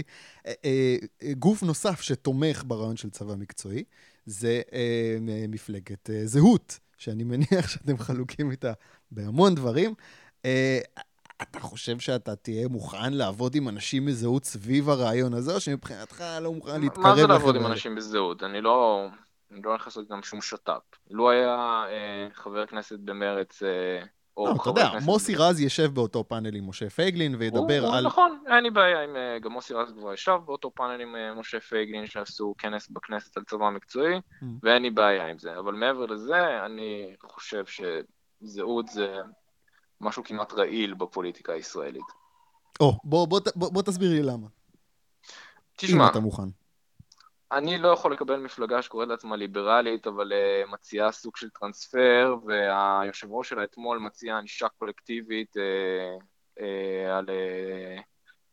אה, אה, גוף נוסף שתומך ברעיון של צבא מקצועי זה מפלגת זהות, שאני מניח שאתם חלוקים איתה בהמון דברים. אתה חושב שאתה תהיה מוכן לעבוד עם אנשים מזהות סביב הרעיון הזה, או שמבחינתך לא מוכן להתקרב לכם? מה זה לעבוד עם אנשים בזהות? אני לא... אני לא הולך לעשות גם שום שת"פ. לו היה אה, חבר כנסת במרץ, אה, או לא. אתה יודע, מוסי רז ישב באותו פאנל עם משה פייגלין וידבר הוא, על... נכון, אין לי בעיה עם... אה, גם מוסי רז כבר ישב באותו פאנל עם אה, משה פייגלין שעשו כנס בכנסת על צבא מקצועי, mm. ואין לי בעיה עם זה. אבל מעבר לזה, אני חושב שזהות זה משהו כמעט רעיל בפוליטיקה הישראלית. או, בוא, בוא, בוא, בוא תסביר לי למה. תשמע, אם אתה מוכן. אני לא יכול לקבל מפלגה שקוראת לעצמה ליברלית, אבל uh, מציעה סוג של טרנספר, והיושב ראש שלה אתמול מציע ענישה קולקטיבית uh, uh, על, uh,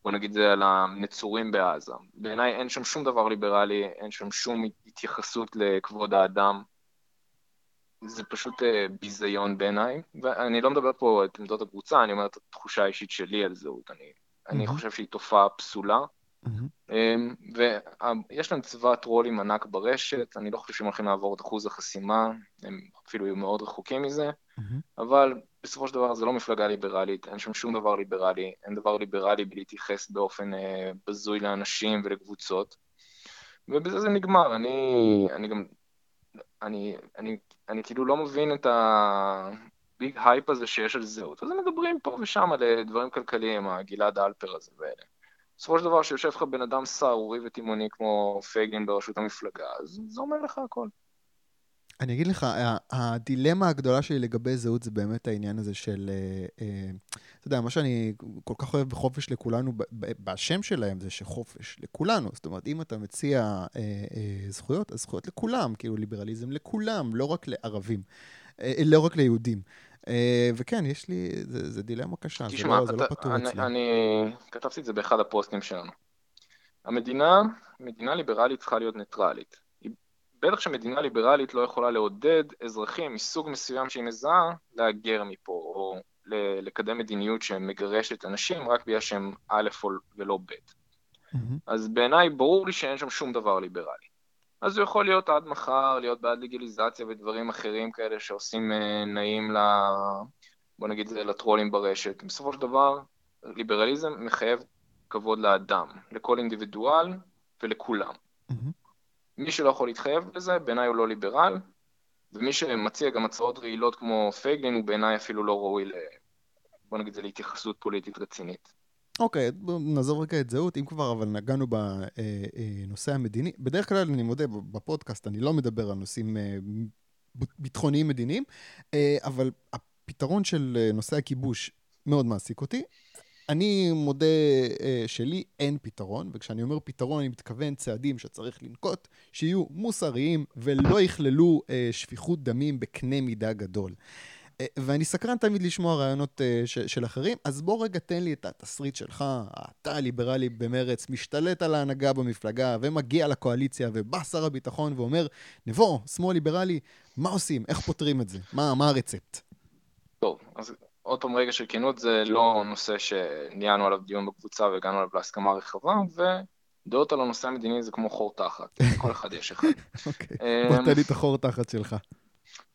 בוא נגיד זה, על הנצורים בעזה. בעיניי אין שם שום דבר ליברלי, אין שם שום התייחסות לכבוד האדם. זה פשוט uh, ביזיון בעיניי, ואני לא מדבר פה את עמדות הקבוצה, אני אומר את התחושה האישית שלי על זהות. אני, mm-hmm. אני חושב שהיא תופעה פסולה. Mm-hmm. ויש להם צבא טרולים ענק ברשת, אני לא חושב שהם הולכים לעבור את אחוז החסימה, הם אפילו יהיו מאוד רחוקים מזה, mm-hmm. אבל בסופו של דבר זה לא מפלגה ליברלית, אין שם שום דבר ליברלי, אין דבר ליברלי בלהתייחס באופן אה, בזוי לאנשים ולקבוצות, ובזה זה נגמר. אני, אני גם, אני, אני, אני כאילו לא מבין את ה big hype הזה שיש על זהות, אז הם מדברים פה ושם על אה, דברים כלכליים, הגלעד אלפר הזה ואלה. בסופו של דבר, כשיושב לך בן אדם סהרורי ותימהוני כמו פייגלין בראשות המפלגה, אז זה אומר לך הכל. אני אגיד לך, הדילמה הגדולה שלי לגבי זהות זה באמת העניין הזה של, אה, אה, אתה יודע, מה שאני כל כך אוהב בחופש לכולנו, בשם שלהם זה שחופש לכולנו. זאת אומרת, אם אתה מציע אה, זכויות, אז זכויות לכולם, כאילו ליברליזם לכולם, לא רק לערבים, לא רק ליהודים. וכן, יש לי, זה, זה דילמה קשה, תשמע, זה לא, זה לא פתור אני, אצלי. אני כתבתי את זה באחד הפוסטים שלנו. המדינה, מדינה ליברלית צריכה להיות ניטרלית. בטח שמדינה ליברלית לא יכולה לעודד אזרחים מסוג מסוים שהיא מזהה להגר מפה, או לקדם מדיניות שמגרשת אנשים רק בגלל שהם א' ולא ב'. Mm-hmm. אז בעיניי ברור לי שאין שם שום דבר ליברלי. אז הוא יכול להיות עד מחר, להיות בעד לגליזציה ודברים אחרים כאלה שעושים אה, נעים ל... בוא נגיד זה לטרולים ברשת. בסופו של דבר, ליברליזם מחייב כבוד לאדם, לכל אינדיבידואל ולכולם. Mm-hmm. מי שלא יכול להתחייב לזה, בעיניי הוא לא ליברל, ומי שמציע גם הצעות רעילות כמו פייגלין, הוא בעיניי אפילו לא ראוי, ל... בוא נגיד זה להתייחסות פוליטית רצינית. אוקיי, okay, נעזוב רגע את זהות, אם כבר אבל נגענו בנושא אה, אה, המדיני. בדרך כלל, אני מודה, בפודקאסט אני לא מדבר על נושאים אה, ביטחוניים מדיניים, אבל הפתרון של נושא הכיבוש מאוד מעסיק אותי. אני מודה שלי אין פתרון, וכשאני אומר פתרון אני מתכוון צעדים שצריך לנקוט, שיהיו מוסריים ולא יכללו שפיכות דמים בקנה מידה גדול. אה, ואני סקרן תמיד לשמוע רעיונות uh, של אחרים, אז בוא רגע תן לי את התסריט שלך, אתה ליברלי במרץ, משתלט על ההנהגה במפלגה, ומגיע לקואליציה, ובא שר הביטחון ואומר, נבו, שמאל ליברלי, מה עושים? איך פותרים את זה? מה, מה הרצפט? טוב, אז עוד פעם רגע של כנות, זה לא נושא שניהלנו עליו דיון בקבוצה והגענו עליו להסכמה רחבה, ודעות על הנושא המדיני זה כמו חור תחת, כל אחד יש אחד. אוקיי, בוא תן לי את החור תחת שלך.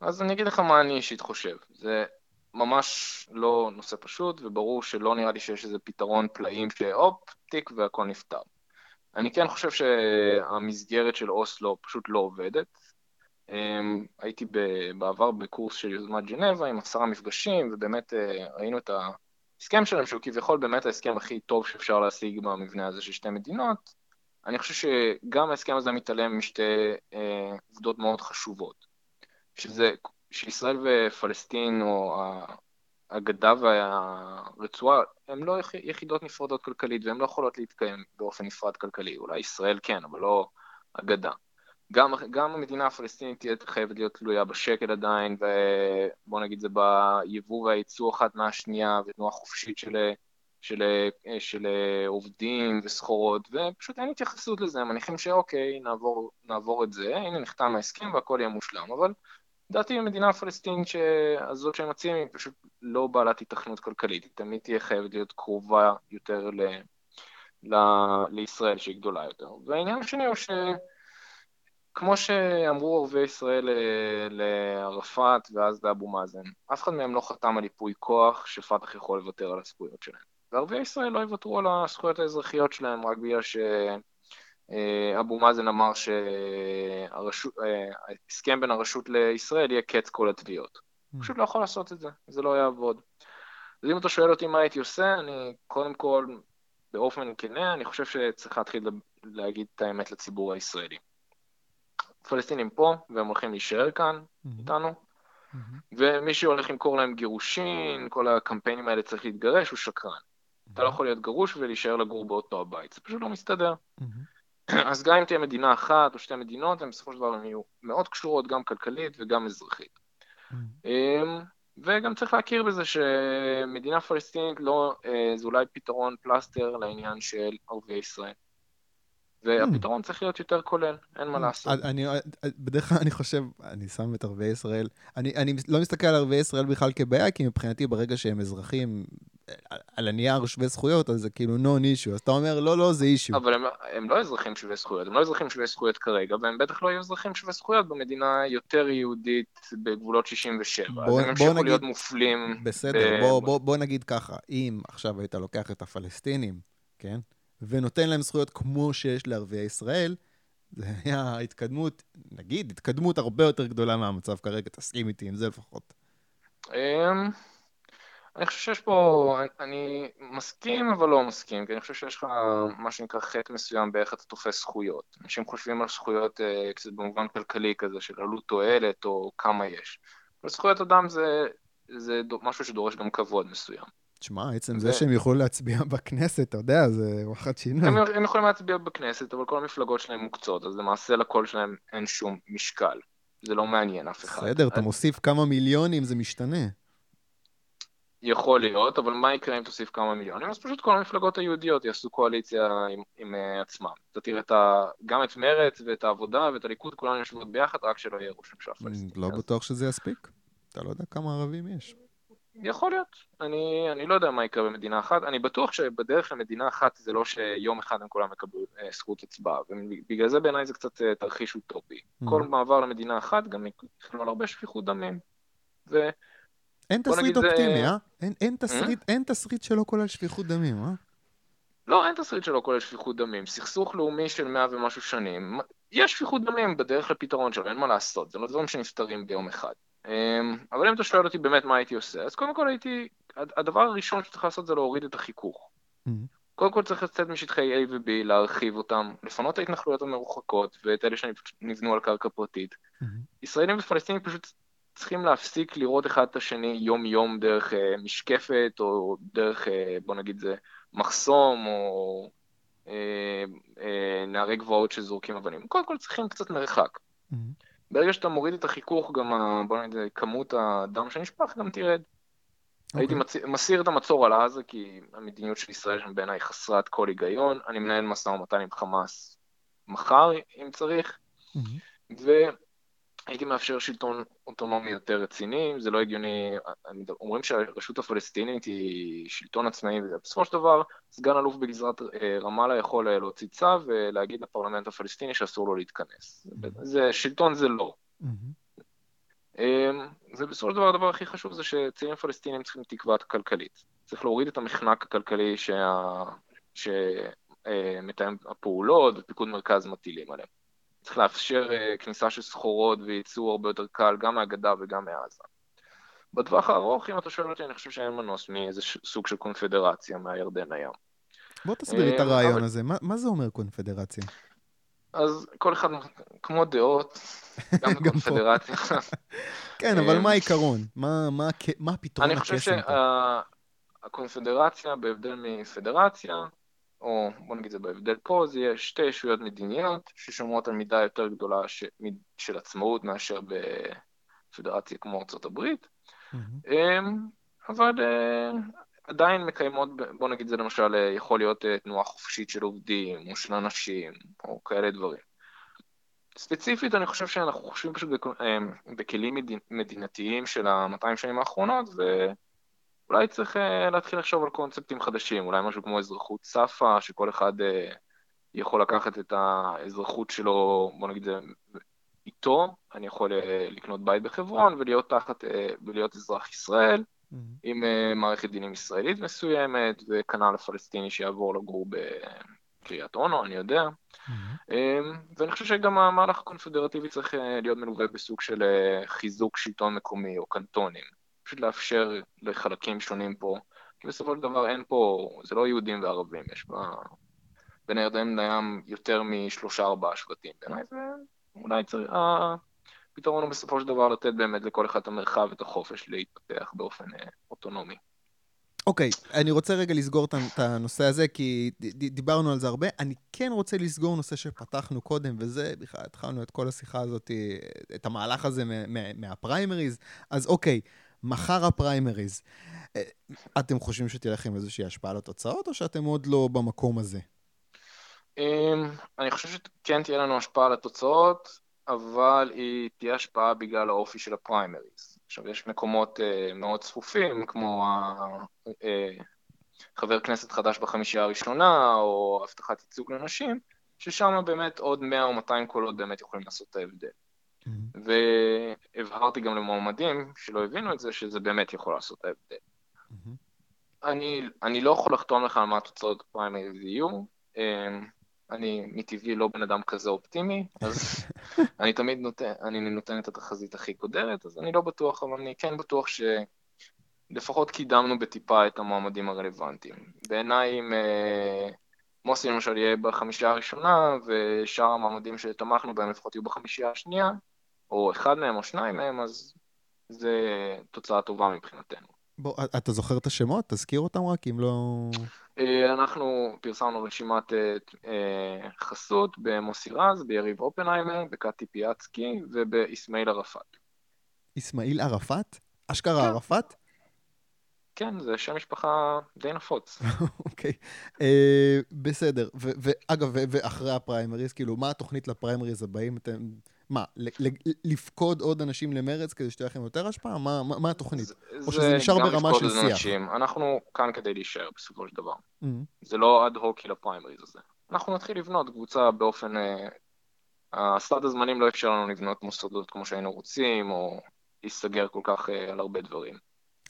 אז אני אגיד לך מה אני אישית חושב. זה ממש לא נושא פשוט, וברור שלא נראה לי שיש איזה פתרון פלאים שהופ, תיק והכל נפתר. אני כן חושב שהמסגרת של אוסלו פשוט לא עובדת. אמ, הייתי בעבר בקורס של יוזמת ג'נבה עם עשרה מפגשים, ובאמת אה, ראינו את ההסכם שלהם, שהוא כביכול באמת ההסכם הכי טוב שאפשר להשיג במבנה הזה של שתי מדינות. אני חושב שגם ההסכם הזה מתעלם משתי אה, עובדות מאוד חשובות. שזה, שישראל ופלסטין או הגדה והרצועה הם לא יחידות נפרדות כלכלית והן לא יכולות להתקיים באופן נפרד כלכלי, אולי ישראל כן, אבל לא הגדה. גם, גם המדינה הפלסטינית תהיה חייבת להיות תלויה בשקל עדיין, ובוא נגיד זה ביבוא והייצוא אחת מהשנייה, ותנועה חופשית של, של, של, של עובדים וסחורות, ופשוט אין התייחסות לזה, הם מניחים שאוקיי, נעבור, נעבור את זה, הנה נחתם ההסכם והכל יהיה מושלם, אבל לדעתי המדינה הפלסטינית הזאת שהם מציעים היא פשוט לא בעלת התכנות כלכלית, היא תמיד תהיה חייבת להיות קרובה יותר ל... ל... לישראל שהיא גדולה יותר. והעניין השני הוא שכמו שאמרו ערביי ישראל לערפאת ואז לאבו מאזן, אף אחד מהם לא חתם על ייפוי כוח שפתח יכול לוותר על הזכויות שלהם. וערביי ישראל לא יוותרו על הזכויות האזרחיות שלהם רק בגלל ש... אה, מאזן אמר שההסכם אה, בין הרשות לישראל יהיה קץ כל התביעות. mm. פשוט לא יכול לעשות את זה, זה לא יעבוד. אז אם אתה שואל אותי מה הייתי עושה, אני קודם כל, באופן כנה, אני חושב שצריך להתחיל להגיד את האמת לציבור הישראלי. הפלסטינים פה, והם הולכים להישאר כאן mm-hmm. איתנו, mm-hmm. ומי שהולך למכור להם גירושין, כל הקמפיינים האלה צריך להתגרש, הוא שקרן. Mm-hmm. אתה לא יכול להיות גרוש ולהישאר לגור באותו הבית, זה פשוט לא מסתדר. Mm-hmm. אז גם אם תהיה מדינה אחת או שתי מדינות, הן בסופו של דבר יהיו מאוד קשורות גם כלכלית וגם אזרחית. אמ, וגם צריך להכיר בזה שמדינה פלסטינית לא, אה, זה אולי פתרון פלסטר לעניין של ערביי ישראל. והפתרון צריך להיות יותר כולל, אין מה לעשות. אני, בדרך כלל אני חושב, אני שם את ערביי ישראל, אני, אני לא מסתכל על ערביי ישראל בכלל כבעיה, כי מבחינתי ברגע שהם אזרחים על הנייר שווי זכויות, אז זה כאילו נון אישו. אז אתה אומר, לא, לא, זה אישו. אבל הם, הם לא אזרחים שווי זכויות, הם לא אזרחים שווי זכויות כרגע, והם בטח לא יהיו אזרחים שווי זכויות במדינה יותר יהודית בגבולות 67. בוא, אז הם ימשיכו להיות מופלים. בסדר, ב... בוא, בוא, בוא נגיד ככה, אם עכשיו היית לוקח את הפלסטינים, כן? ונותן להם זכויות כמו שיש לערביי ישראל, זה היה התקדמות, נגיד, התקדמות הרבה יותר גדולה מהמצב כרגע, תסכים איתי עם זה לפחות. אמ, אני חושב שיש פה, אני מסכים אבל לא מסכים, כי אני חושב שיש לך מה שנקרא חטא מסוים באיך אתה תופס זכויות. אנשים חושבים על זכויות אה, קצת במובן כלכלי כזה, של עלות תועלת או כמה יש. אבל זכויות אדם זה, זה משהו שדורש גם כבוד מסוים. תשמע, עצם זה שהם יוכלו להצביע בכנסת, אתה יודע, זה וואחד שינוי. הם, הם יכולים להצביע בכנסת, אבל כל המפלגות שלהם מוקצות, אז למעשה לקול שלהם אין שום משקל. זה לא מעניין אף אחד. בסדר, אתה מוסיף כמה מיליונים, זה משתנה. יכול להיות, אבל מה יקרה אם תוסיף כמה מיליונים? אז פשוט כל המפלגות היהודיות יעשו קואליציה עם, עם uh, עצמם. אתה תראה את ה, גם את מרצ ואת העבודה ואת הליכוד, כולנו יושבות ביחד, רק שלא יהיה ראש ממשלה פלסטיני. לא. בטוח שזה יספיק. אתה לא יודע כמה ערבים יש. יכול להיות. אני, אני לא יודע מה יקרה במדינה אחת. אני בטוח שבדרך למדינה אחת זה לא שיום אחד הם כולם יקבלו אה, זכות הצבעה, ובגלל זה בעיניי זה קצת אה, תרחיש אוטופי. Mm. כל מעבר למדינה אחת גם יכלול הרבה שפיכות דמים. ו... אין תסריט אופטימי, אה? אין, אין, תסריט, אין תסריט שלא כולל שפיכות דמים, אה? לא, אין תסריט שלא כולל שפיכות דמים. סכסוך לאומי של מאה ומשהו שנים, יש שפיכות דמים בדרך לפתרון שלו, אין מה לעשות, זה לא דברים שנפתרים ביום אחד. אמ, אבל אם אתה שואל אותי באמת מה הייתי עושה, אז קודם כל הייתי, הדבר הראשון שצריך לעשות זה להוריד את החיכוך. Mm-hmm. קודם כל צריך לצאת משטחי A ו-B, להרחיב אותם, לפנות את ההתנחלויות המרוחקות ואת אלה שנבנו על קרקע פרטית. Mm-hmm. ישראלים ופלסטינים פשוט צריכים להפסיק לראות אחד את השני יום-יום דרך uh, משקפת, או דרך, uh, בוא נגיד זה, מחסום, או uh, uh, נערי גבעות שזורקים אבנים. קודם כל צריכים קצת מרחק. Mm-hmm. ברגע שאתה מוריד את החיכוך, גם, ה, בוא נגיד, כמות הדם שנשפך גם תרד. Okay. הייתי אוקיי. מצ... מסיר את המצור על עזה, כי המדיניות של ישראל שם בעיניי חסרת כל היגיון. אני מנהל משא ומתן עם חמאס מחר, אם צריך. Mm-hmm. הייתי מאפשר שלטון אוטונומי יותר רציני, זה לא הגיוני, אומרים שהרשות הפלסטינית היא שלטון עצמאי, ובסופו של דבר סגן אלוף בגזרת אה, רמאללה יכול אה, להוציא צו ולהגיד לפרלמנט הפלסטיני שאסור לו להתכנס. זה, שלטון זה לא. אמ, ובסופו של דבר הדבר הכי חשוב זה שצעירים פלסטינים צריכים תקווה כלכלית. צריך להוריד את המחנק הכלכלי שה... שמתאם אה, הפעולות ופיקוד מרכז מטילים עליהם. צריך לאפשר uh, כניסה של סחורות וייצור הרבה יותר קל, גם מהגדה וגם מעזה. בטווח הארוך, אם אתה שואל אותי, אני חושב שאין מנוס מאיזה סוג של קונפדרציה מהירדן לים. בוא תסביר את אה, הרעיון אבל... הזה, מה, מה זה אומר קונפדרציה? אז כל אחד, כמו דעות, גם בקונפדרציה. כן, אבל מה העיקרון? מה, מה, מה הפתרון הקסם? אני חושב שהקונפדרציה, בהבדל מפדרציה, או בוא נגיד זה בהבדל פה, זה יהיה שתי ישויות מדיניות ששומרות על מידה יותר גדולה ש... של עצמאות מאשר בפדרציה כמו ארצות הברית, mm-hmm. אבל אה, עדיין מקיימות, בוא נגיד זה למשל אה, יכול להיות אה, תנועה חופשית של עובדים או של אנשים או כאלה דברים. ספציפית אני חושב שאנחנו חושבים פשוט בכלים מדינתיים של ה-200 שנים האחרונות, ו... אולי צריך uh, להתחיל לחשוב על קונספטים חדשים, אולי משהו כמו אזרחות סאפה, שכל אחד uh, יכול לקחת את האזרחות שלו, בוא נגיד זה, איתו, אני יכול uh, לקנות בית בחברון ולהיות תחת, uh, ולהיות אזרח ישראל, mm-hmm. עם uh, מערכת דינים ישראלית מסוימת, וכנ"ל הפלסטיני שיעבור לגור בקריית אונו, אני יודע. Mm-hmm. ואני חושב שגם המהלך הקונפדרטיבי צריך להיות מלווה בסוג של חיזוק שלטון מקומי או קנטונים. פשוט לאפשר לחלקים שונים פה, כי בסופו של דבר אין פה, זה לא יהודים וערבים, יש בה... בין הירדן לים יותר משלושה ארבעה שבטים. בעיניי זה אולי צריך... הפתרון הוא בסופו של דבר לתת באמת לכל אחד את המרחב ואת החופש להתפתח באופן אה, אוטונומי. אוקיי, okay, אני רוצה רגע לסגור את הנושא הזה, כי דיברנו על זה הרבה. אני כן רוצה לסגור נושא שפתחנו קודם, וזה, בכלל התחלנו את כל השיחה הזאת, את המהלך הזה מהפריימריז. אז אוקיי, okay, מחר הפריימריז. אה, אתם חושבים שתלך עם איזושהי השפעה על התוצאות, או שאתם עוד לא במקום הזה? אמ, אני חושב שכן תהיה לנו השפעה על התוצאות, אבל היא תהיה השפעה בגלל האופי של הפריימריז. עכשיו, יש מקומות uh, מאוד צפופים, כמו uh, חבר כנסת חדש בחמישייה הראשונה, או הבטחת ייצוג לנשים, ששם באמת עוד 100 או 200 קולות באמת יכולים לעשות את ההבדל. והבהרתי גם למועמדים שלא הבינו את זה, שזה באמת יכול לעשות ההבדל. Mm-hmm. אני, אני לא יכול לחתום לך על מה התוצאות הפריימריז יהיו. אמ, אני מטבעי לא בן אדם כזה אופטימי, אז אני תמיד נותן, אני נותן את התחזית הכי קודרת, אז אני לא בטוח, אבל אני כן בטוח שלפחות קידמנו בטיפה את המועמדים הרלוונטיים. בעיניי אם אה, מוסי למשל יהיה בחמישייה הראשונה, ושאר המועמדים שתמכנו בהם לפחות יהיו בחמישייה השנייה, או אחד מהם או שניים מהם, אז זה תוצאה טובה מבחינתנו. בוא, אתה זוכר את השמות? תזכיר אותם רק, אם לא... אה, אנחנו פרסמנו רשימת אה, אה, חסות במוסי רז, ביריב אופנהיימר, בקטי פיאצקי ובאסמאעיל ערפאת. אסמאעיל ערפאת? אשכרה כן. ערפאת? כן, זה שם משפחה די נפוץ. אוקיי, אה, בסדר. ו- ואגב, ואחרי הפריימריז, כאילו, מה התוכנית לפריימריז הבאים? אתם... מה, לפקוד עוד אנשים למרץ כדי שתהיה לכם יותר השפעה? מה, מה, מה התוכנית? זה- או שזה נשאר ברמה של שיח? אנשים. אנחנו כאן כדי להישאר בסופו של דבר. Mhm. זה לא אד הוקי לפריימריז הזה. אנחנו נתחיל לבנות קבוצה באופן... אה, הסד הזמנים לא אפשר לנו לבנות מוסדות כמו שהיינו רוצים, או להיסגר כל כך אה, על הרבה דברים.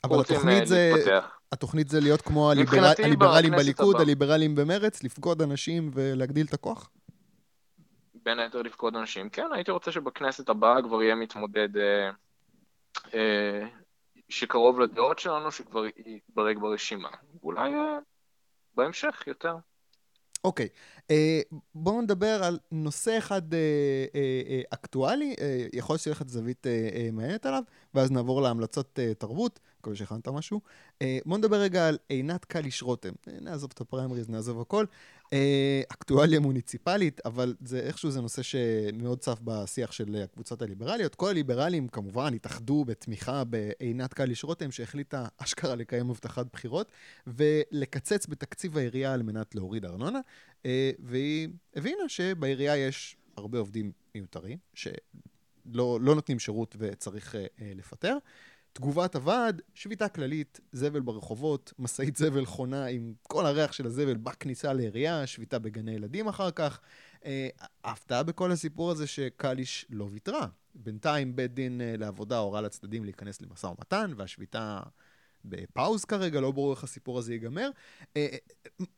אבל אה, התוכנית זה, להתפתח. התוכנית זה להיות כמו הליבר... מבחינתי, הליברלים בליכוד, הבאה. הליברלים במרץ, לפקוד אנשים ולהגדיל את הכוח? בין היתר לפקוד אנשים. כן, הייתי רוצה שבכנסת הבאה כבר יהיה מתמודד אה, אה, שקרוב לדעות שלנו, שכבר יתברג ברשימה. אולי אה, בהמשך יותר. אוקיי, אה, בואו נדבר על נושא אחד אה, אה, אה, אקטואלי, אה, יכול להיות שיהיה לך זווית אה, אה, מעניינת עליו, ואז נעבור להמלצות אה, תרבות, מקווה שהכנת משהו. אה, בואו נדבר רגע על עינת קליש רותם. אה, נעזוב את הפריימריז, נעזוב הכל. אקטואליה מוניציפלית, אבל זה איכשהו זה נושא שמאוד צף בשיח של הקבוצות הליברליות. כל הליברלים כמובן התאחדו בתמיכה בעינת קליש רותם, שהחליטה אשכרה לקיים הבטחת בחירות, ולקצץ בתקציב העירייה על מנת להוריד ארנונה. אה, והיא הבינה שבעירייה יש הרבה עובדים מיותרים, שלא לא נותנים שירות וצריך אה, אה, לפטר. תגובת הוועד, שביתה כללית, זבל ברחובות, משאית זבל חונה עם כל הריח של הזבל בכניסה לעירייה, שביתה בגני ילדים אחר כך. אה, ההפתעה בכל הסיפור הזה שקליש לא ויתרה. בינתיים בית דין אה, לעבודה הורה לצדדים להיכנס למשא ומתן, והשביתה בפאוז כרגע, לא ברור איך הסיפור הזה ייגמר. אה,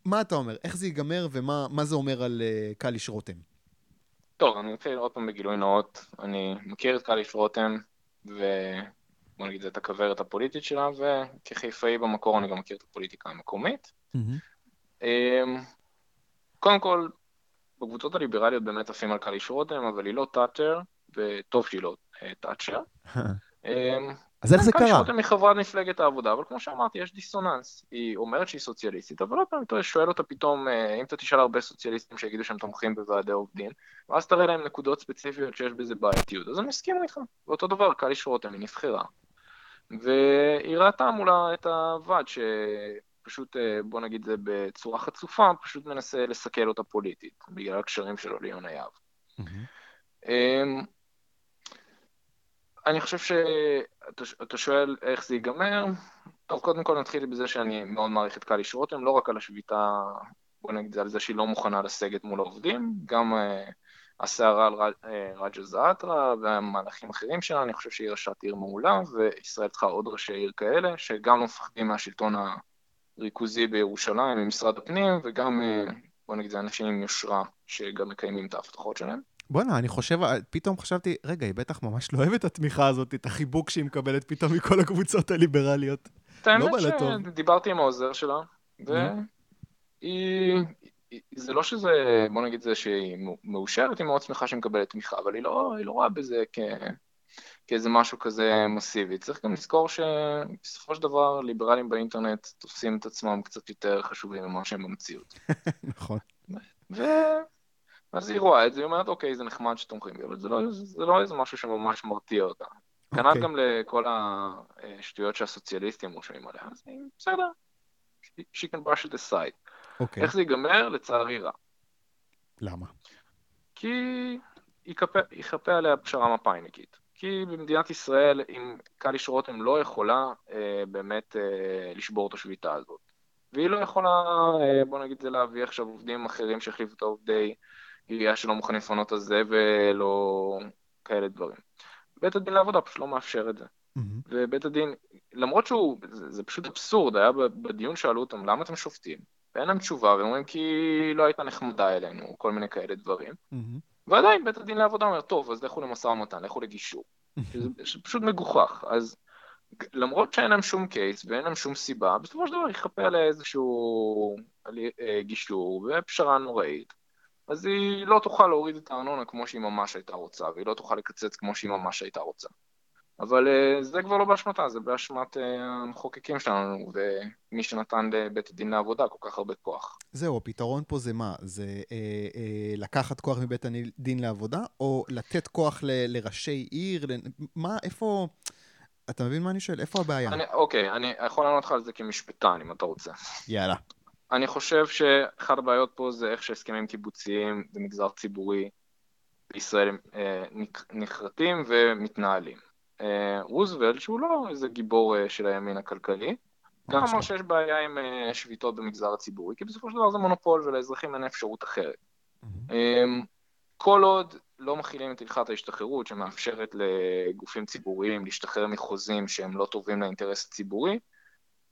מה אתה אומר? איך זה ייגמר ומה מה זה אומר על קליש רותם? טוב, אני מתחיל עוד פעם בגילוי נאות. אני מכיר את קליש רותם, ובוא נגיד את הכוורת הפוליטית שלה, וכחיפאי במקור אני גם מכיר את הפוליטיקה המקומית. אמ, קודם כל, בקבוצות הליברליות באמת עפים על קליש רותם, אבל היא לא תאצ'ר, וטוב שהיא לא אה, תאצ'ר. אמ, אז איך זה קליש קרה? רותם היא חברת מפלגת העבודה, אבל כמו שאמרתי, יש דיסוננס. היא אומרת שהיא סוציאליסטית, אבל עוד פעם אתה שואל אותה פתאום, אה, אם אתה תשאל הרבה סוציאליסטים שיגידו שהם תומכים בוועדי עובדים, ואז תראה להם נקודות ספציפיות שיש בזה בעייתיות, אז הם יסכימו איתך. ואותו דבר, קליש רותם, היא נבחרה. והיא ראתה מולה את הוועד שפשוט, אה, בוא נגיד זה בצורה חצופה, פשוט מנסה לסכל אותה פוליטית, בגלל הקשרים שלו ליונה יהב. אמ, אני חושב שאתה שואל איך זה ייגמר, טוב, קודם כל נתחיל בזה שאני מאוד מעריך את קליש רותם, לא רק על השביתה, בוא נגיד זה על זה שהיא לא מוכנה לסגת מול העובדים, גם uh, הסערה על אה, רג'ה זעאטרה והמהלכים אחרים שלה, אני חושב שהיא ראשת עיר מעולה, וישראל צריכה עוד ראשי עיר כאלה, שגם לא מפחדים מהשלטון הריכוזי בירושלים, ממשרד הפנים, וגם, uh, בוא נגיד זה אנשים עם יושרה, שגם מקיימים את ההבטחות שלהם. בואנה, אני חושב, פתאום חשבתי, רגע, היא בטח ממש לא אוהבת את התמיכה הזאת, את החיבוק שהיא מקבלת פתאום מכל הקבוצות הליברליות. האמת לא בא לה טוב. שדיברתי עם העוזר שלה, והיא... זה לא שזה, בוא נגיד זה שהיא מאו- מאושרת, היא מאוד שמחה שהיא מקבלת תמיכה, אבל היא לא, היא לא רואה בזה כ... כאיזה משהו כזה מסיבי. צריך גם לזכור שבסופו של דבר ליברלים באינטרנט תופסים את עצמם קצת יותר חשובים ממה שהם במציאות. נכון. ו... אז היא רואה את זה, היא אומרת, אוקיי, זה נחמד שתומכים בי, אבל זה לא, זה לא איזה משהו שממש מרתיע אותה. כנ"ל אוקיי. גם לכל השטויות שהסוציאליסטים רושמים עליה, אז בסדר, she can brush it aside. אוקיי. איך זה ייגמר? לצערי רע. למה? כי ייכפה ייכפה עליה פשרה מפא"יניקית. כי במדינת ישראל, אם קליש רותם לא יכולה אה, באמת אה, לשבור את השביתה הזאת. והיא לא יכולה, אה, בוא נגיד זה להביא עכשיו עובדים אחרים שהחליפו את העובדי עירייה שלא מוכנים לפנות הזבל או כאלה דברים. בית הדין לעבודה פשוט לא מאפשר את זה. מהמם. ובית הדין, למרות שהוא, זה, זה פשוט אבסורד, היה בדיון שאלו אותם למה אתם שופטים, ואין להם תשובה, והם אומרים כי לא הייתה נחמדה אלינו, כל מיני כאלה דברים. מהמם. ועדיין בית הדין לעבודה אומר, טוב, אז לכו למשא ומתן, לכו לגישור. שזה שזה פשוט מגוחך. אז למרות שאין להם שום קייס ואין להם שום סיבה, בסופו של דבר יכפה עליה איזשהו אה, גישור ופשרה נוראית. אז היא לא תוכל להוריד את הארנונה כמו שהיא ממש הייתה רוצה, והיא לא תוכל לקצץ כמו שהיא ממש הייתה רוצה. אבל אה, זה כבר לא באשמתה, זה באשמת אה, המחוקקים שלנו, ומי שנתן לבית הדין לעבודה כל כך הרבה כוח. זהו, הפתרון פה זה מה? זה אה, אה, לקחת כוח מבית הדין לעבודה, או לתת כוח ל, לראשי עיר? ל, מה, איפה... אתה מבין מה אני שואל? איפה הבעיה? אני, אוקיי, אני יכול לענות לך על זה כמשפטן, אם אתה רוצה. יאללה. אני חושב שאחת הבעיות פה זה איך שהסכמים קיבוציים במגזר ציבורי בישראל אה, נחרטים ומתנהלים. אה, רוזוולט, שהוא לא איזה גיבור אה, של הימין הכלכלי, גם אמר שיש בעיה עם אה, שביתות במגזר הציבורי, כי בסופו של דבר זה מונופול ולאזרחים אין אפשרות אחרת. אמ, כל עוד לא מכילים את הלכת ההשתחררות שמאפשרת לגופים ציבוריים להשתחרר מחוזים שהם לא טובים לאינטרס הציבורי,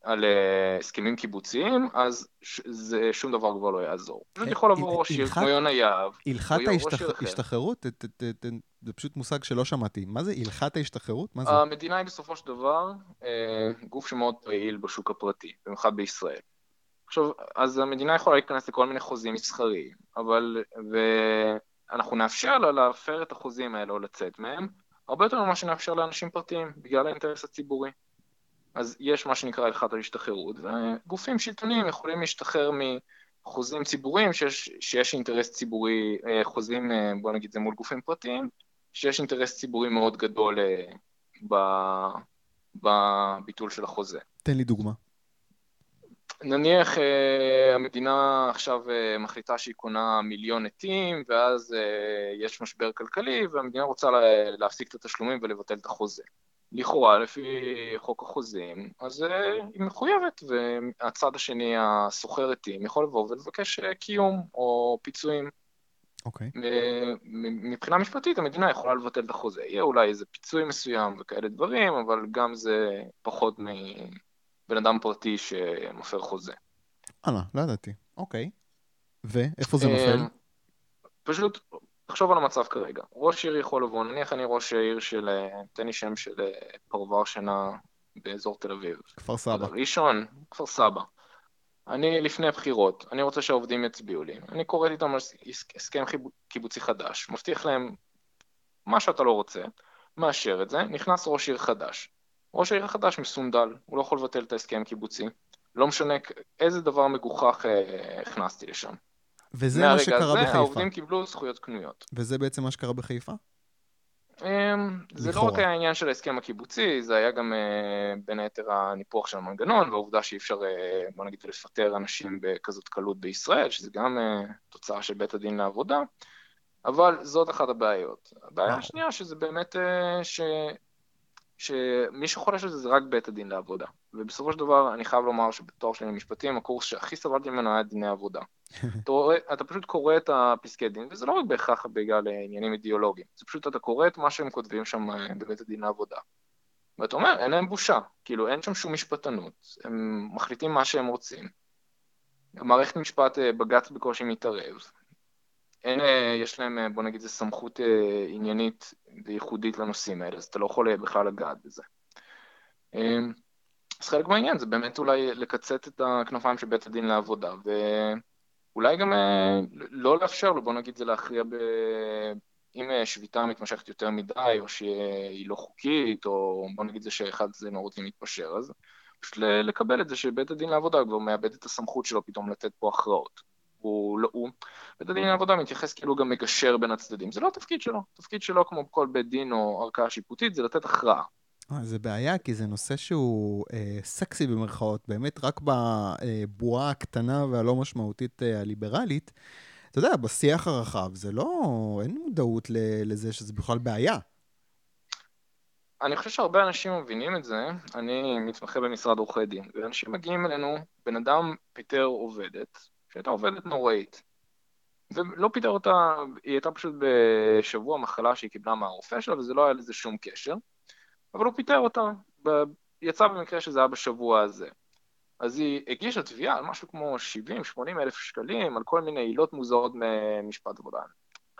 על uh, הסכמים קיבוציים, אז ש- זה, שום דבר כבר לא יעזור. פשוט יכול לבוא ראש עיר כמו יונה יהב, הלכת. ההשתחררות? זה פשוט מושג שלא שמעתי. מה זה הלכת ההשתחררות? מה זה? המדינה היא בסופו של דבר אה, גוף שמאוד פעיל בשוק הפרטי, במיוחד בישראל. עכשיו, אז המדינה יכולה להיכנס לכל מיני חוזים מסחריים, אבל, ואנחנו נאפשר לה להפר את החוזים האלה או לצאת מהם, הרבה יותר ממה שנאפשר לאנשים פרטיים, בגלל האינטרס הציבורי. אז יש מה שנקרא הלכת ההשתחררות, וגופים שלטוניים יכולים להשתחרר מחוזים ציבוריים שיש, שיש אינטרס ציבורי, אה, חוזים, אה, בוא נגיד זה מול גופים פרטיים, שיש אינטרס ציבורי מאוד גדול אה, ב, בביטול של החוזה. תן לי דוגמה. נניח אה, המדינה עכשיו אה, מחליטה שהיא קונה מיליון עטים, ואז אה, יש משבר כלכלי, והמדינה רוצה לה, להפסיק את התשלומים ולבטל את החוזה. לכאורה, לפי חוק החוזים, אז אה, היא מחויבת, והצד השני, הסוחר עטים, יכול לבוא ולבקש אה, קיום או פיצויים. אוקיי. אה, מ- מבחינה משפטית המדינה יכולה לבטל את החוזה. יהיה אולי איזה פיצוי מסוים וכאלה דברים, אבל גם זה פחות מבן אדם פרטי שמפר חוזה. הלאה, לא ידעתי. אוקיי. ואיפה זה אה, נופל? פשוט תחשוב על המצב כרגע. ראש עיר יכול לבוא, נניח אני ראש העיר של, אה, תן לי שם של אה, פרבר שינה באזור תל אביב. כפר סבא. ראשון, כפר סבא. אני לפני בחירות, אני רוצה שהעובדים יצביעו לי. אני קורא איתם על הסכם קיבוצי חדש, מבטיח להם מה שאתה לא רוצה, מאשר את זה, נכנס ראש עיר חדש. ראש העיר החדש מסונדל, הוא לא יכול לבטל את ההסכם הקיבוצי. לא משנה איזה דבר מגוחך אה, הכנסתי לשם. וזה מה מהרגע שקרה הזה בחיפה. העובדים קיבלו זכויות קנויות. וזה בעצם מה שקרה בחיפה? אמ, זה לא לכאורה. רק היה העניין של ההסכם הקיבוצי, זה היה גם אה, בין היתר הניפוח של המנגנון, והעובדה שאי אפשר, אה, בוא נגיד, לפטר אנשים בכזאת קלות בישראל, שזה גם אה, תוצאה של בית הדין לעבודה, אבל זאת אחת הבעיות. הבעיה. השנייה שזה באמת, ש... שמי שחולש על זה זה רק בית הדין לעבודה. ובסופו של דבר, אני חייב לומר שבתואר שלי במשפטים, הקורס שהכי סבלתי ממנו היה דיני עבודה. אתה, רואה, אתה פשוט קורא את הפסקי דין, וזה לא רק בהכרח בגלל עניינים אידיאולוגיים, זה פשוט אתה קורא את מה שהם כותבים שם אה, בבית הדין לעבודה. ואתה אומר, אין להם בושה, כאילו אין שם שום משפטנות, הם מחליטים מה שהם רוצים. מערכת משפט, אה, בג"ץ בקושי מתערב. אין, אה, יש להם, בוא נגיד, זה סמכות עניינית וייחודית לנושאים האלה, אז אתה לא יכול בכלל לגעת בזה. אז חלק מהעניין זה באמת אולי לקצץ את הכנפיים של בית הדין לעבודה, ואולי גם אה, לא לאפשר לו, בוא נגיד זה להכריע ב... אם אה, שביתה מתמשכת יותר מדי, או שהיא לא חוקית, או בוא נגיד זה שאחד הצדדים לא רוצים להתפשר, אז פשוט לקבל את זה שבית הדין לעבודה כבר מאבד את הסמכות שלו פתאום לתת פה הכרעות. הוא לא, הוא, בית הדין לעבודה מתייחס כאילו גם מגשר בין הצדדים, זה לא התפקיד שלו, התפקיד שלו כמו כל בית דין או ערכאה שיפוטית זה לתת הכרעה. אה, זה בעיה, כי זה נושא שהוא אה, סקסי במרכאות, באמת רק בבועה הקטנה והלא משמעותית אה, הליברלית. אתה יודע, בשיח הרחב זה לא, אין מודעות ל- לזה שזה בכלל בעיה. אני חושב שהרבה אנשים מבינים את זה, אני מתמחה במשרד עורכי דין, ואנשים מגיעים אלינו, בן אדם פיטר עובדת, שהייתה עובדת נוראית, ולא פיטר אותה, היא הייתה פשוט בשבוע מחלה שהיא קיבלה מהרופא שלה, וזה לא היה לזה שום קשר, אבל הוא פיטר אותה, ב... יצא במקרה שזה היה בשבוע הזה. אז היא הגישה תביעה על משהו כמו 70-80 אלף שקלים, על כל מיני עילות מוזרות ממשפט עבודה.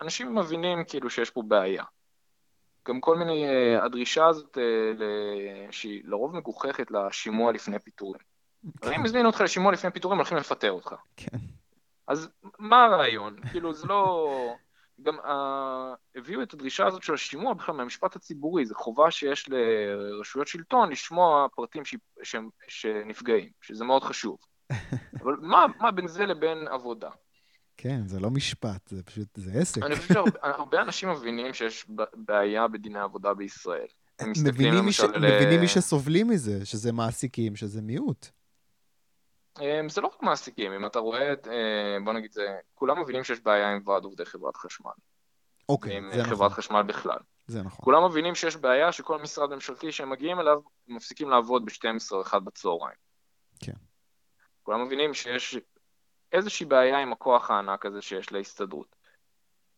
אנשים מבינים כאילו שיש פה בעיה. גם כל מיני, אה, הדרישה הזאת, אה, שהיא לרוב מגוחכת לשימוע לפני פיטורים. אבל אם הזמינו אותך לשימוע לפני פיטורים, הולכים לפטר אותך. כן. אז מה הרעיון? כאילו, זה לא... גם uh, הביאו את הדרישה הזאת של השימוע בכלל מהמשפט הציבורי, זו חובה שיש לרשויות שלטון לשמוע פרטים ש... ש... שנפגעים, שזה מאוד חשוב. אבל מה, מה בין זה לבין עבודה? כן, זה לא משפט, זה פשוט, זה עסק. אני חושב שהרבה אנשים מבינים שיש בעיה בדיני עבודה בישראל. מבינים מי ש- למשל... ל- מבינים מי שסובלים מזה, שזה מעסיקים, שזה מיעוט. אמ, זה לא רק מעסיקים, אם אתה רואה, את, אה, בוא נגיד זה, כולם מבינים שיש בעיה עם ועד עובדי חברת חשמל, אוקיי, זה חברת נכון. חשמל בכלל. זה נכון. כולם מבינים שיש בעיה שכל משרד ממשלתי שהם מגיעים אליו, מפסיקים לעבוד ב-12 או 1 בצהריים. כן. כולם מבינים שיש איזושהי בעיה עם הכוח הענק הזה שיש להסתדרות.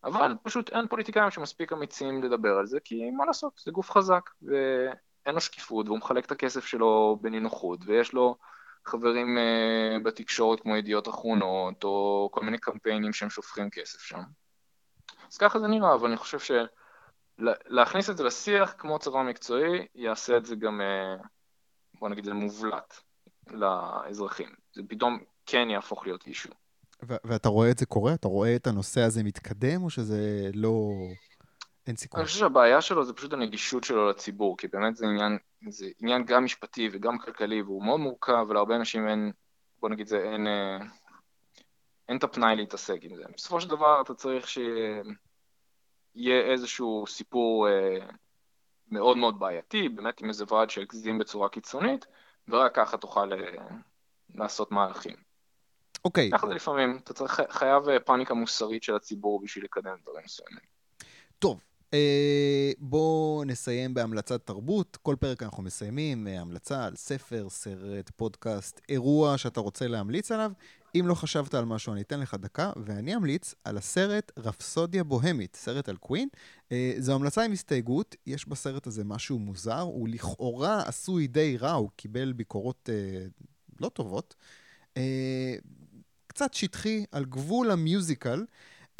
אבל פשוט אין פוליטיקאים שמספיק אמיצים לדבר על זה, כי מה לעשות, זה גוף חזק, ואין לו שקיפות, והוא מחלק את הכסף שלו בנינוחות, ויש לו חברים uh, בתקשורת כמו ידיעות אחרונות, או כל מיני קמפיינים שהם שופכים כסף שם. אז ככה זה נראה, אבל אני חושב שלהכניס את זה לשיח כמו צבא מקצועי, יעשה את זה גם, uh, בוא נגיד, זה מובלט לאזרחים. זה פתאום כן יהפוך להיות אישו. ואתה רואה את זה קורה? אתה רואה את הנושא הזה מתקדם, או שזה לא... אין סיכוי? אני חושב שהבעיה שלו זה פשוט הנגישות שלו לציבור, כי באמת זה עניין, זה עניין גם משפטי וגם כלכלי, והוא מאוד מורכב, ולהרבה אנשים אין, בוא נגיד זה, אין, אה, אין את הפנאי להתעסק עם זה. בסופו של דבר אתה צריך שיהיה איזשהו סיפור אה, מאוד מאוד בעייתי, באמת עם איזה ועד שהגזים בצורה קיצונית, ורק ככה תוכל אה, לעשות מהלכים. אוקיי, ככה זה לפעמים, אתה צריך, חייב אה, פאניקה מוסרית של הציבור בשביל לקדם דברים מסוימים. טוב. בואו נסיים בהמלצת תרבות. כל פרק אנחנו מסיימים, אה, המלצה על ספר, סרט, פודקאסט, אירוע שאתה רוצה להמליץ עליו. אם לא חשבת על משהו, אני אתן לך דקה, ואני אמליץ על הסרט רפסודיה בוהמית, סרט על קווין. אה, זו המלצה עם הסתייגות, יש בסרט הזה משהו מוזר, הוא לכאורה עשוי די רע, הוא קיבל ביקורות אה, לא טובות. אה, קצת שטחי, על גבול המיוזיקל.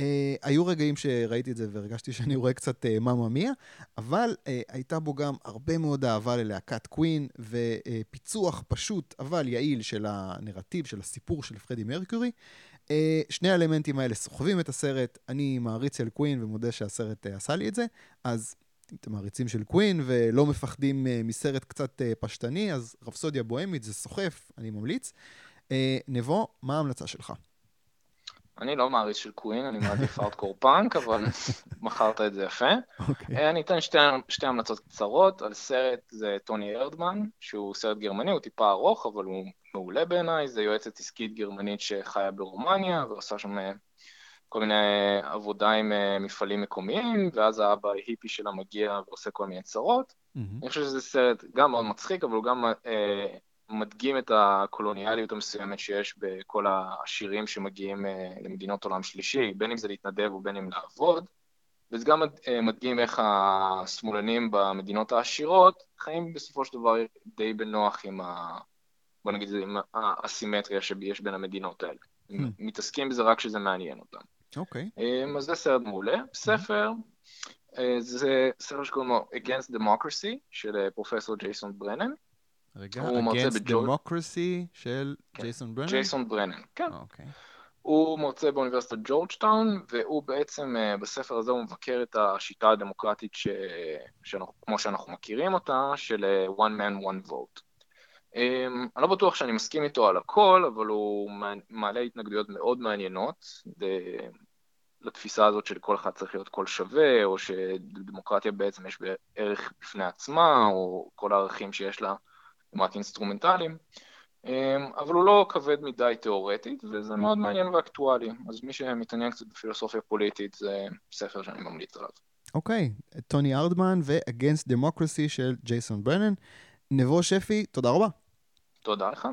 Uh, היו רגעים שראיתי את זה והרגשתי שאני רואה קצת uh, מאמא מיה, אבל uh, הייתה בו גם הרבה מאוד אהבה ללהקת קווין, ופיצוח פשוט אבל יעיל של הנרטיב, של הסיפור של פרדי מרקיורי. Uh, שני האלמנטים האלה סוחבים את הסרט, אני מעריץ של קווין ומודה שהסרט uh, עשה לי את זה, אז אם אתם מעריצים של קווין ולא מפחדים uh, מסרט קצת uh, פשטני, אז רפסודיה בוהמית זה סוחף, אני ממליץ. Uh, נבו, מה ההמלצה שלך? אני לא מעריץ של קווין, אני מעדיף ארטקור פאנק, אבל מכרת את זה יפה. אוקיי. אה, אני אתן שתי, שתי המלצות קצרות על סרט, זה טוני ארדמן, שהוא סרט גרמני, הוא טיפה ארוך, אבל הוא מעולה בעיניי, זה יועצת עסקית גרמנית שחיה ברומניה, ועושה שם אה, כל מיני עבודה עם אה, מפעלים מקומיים, ואז האבא ההיפי שלה מגיע ועושה כל מיני צרות. מהמם. אני חושב שזה סרט גם מאוד מצחיק, אבל הוא גם אה, מדגים את הקולוניאליות המסוימת שיש בכל העשירים שמגיעים אה, למדינות עולם שלישי, בין אם זה להתנדב ובין אם לעבוד, וזה גם אה, מדגים איך השמאלנים במדינות העשירות חיים בסופו של דבר די בנוח עם ה... בוא נגיד, עם האסימטריה שיש בין המדינות האלה. Hmm. מתעסקים בזה רק כשזה מעניין אותם. אוקיי. אמ, אז זה סרט מעולה. ספר, אה, זה ספר שקוראים לו Against Democracy של אה, פרופסור ג'ייסון ברנן. רגע, הוא מרצה Democracy של כן. ג'ייסון ברנר? ג'ייסון ברנן, כן. אוקיי. הוא מרצה באוניברסיטת ג'ורג'טאון, והוא בעצם, אה, בספר הזה הוא מבקר את השיטה הדמוקרטית ש... שאנחנו, כמו שאנחנו מכירים אותה, של אה, one man one vote. אמ, אני לא בטוח שאני מסכים איתו על הכל, אבל הוא מע- מעלה התנגדויות מאוד מעניינות לתפיסה הזאת שלכל אחד צריך להיות קול שווה, או שדמוקרטיה בעצם יש בה ערך בפני עצמה, או כל הערכים שיש לה רק אינסטרומנטליים. אמ, אבל הוא לא כבד מדי תיאורטית, וזה מאוד מעניין ואקטואלי. אז מי שמתעניין קצת בפילוסופיה פוליטית, זה ספר שאני ממליץ עליו. אוקיי, טוני ארדמן ו-Against Democracy של ג'ייסון ברנן. נבו שפי, תודה רבה. תודה לך.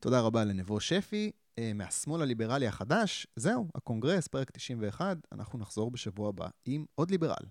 תודה רבה לנבו שפי אה, מהשמאל הליברלי החדש. זהו, הקונגרס, פרק 91, אנחנו נחזור בשבוע הבא עם עוד ליברל.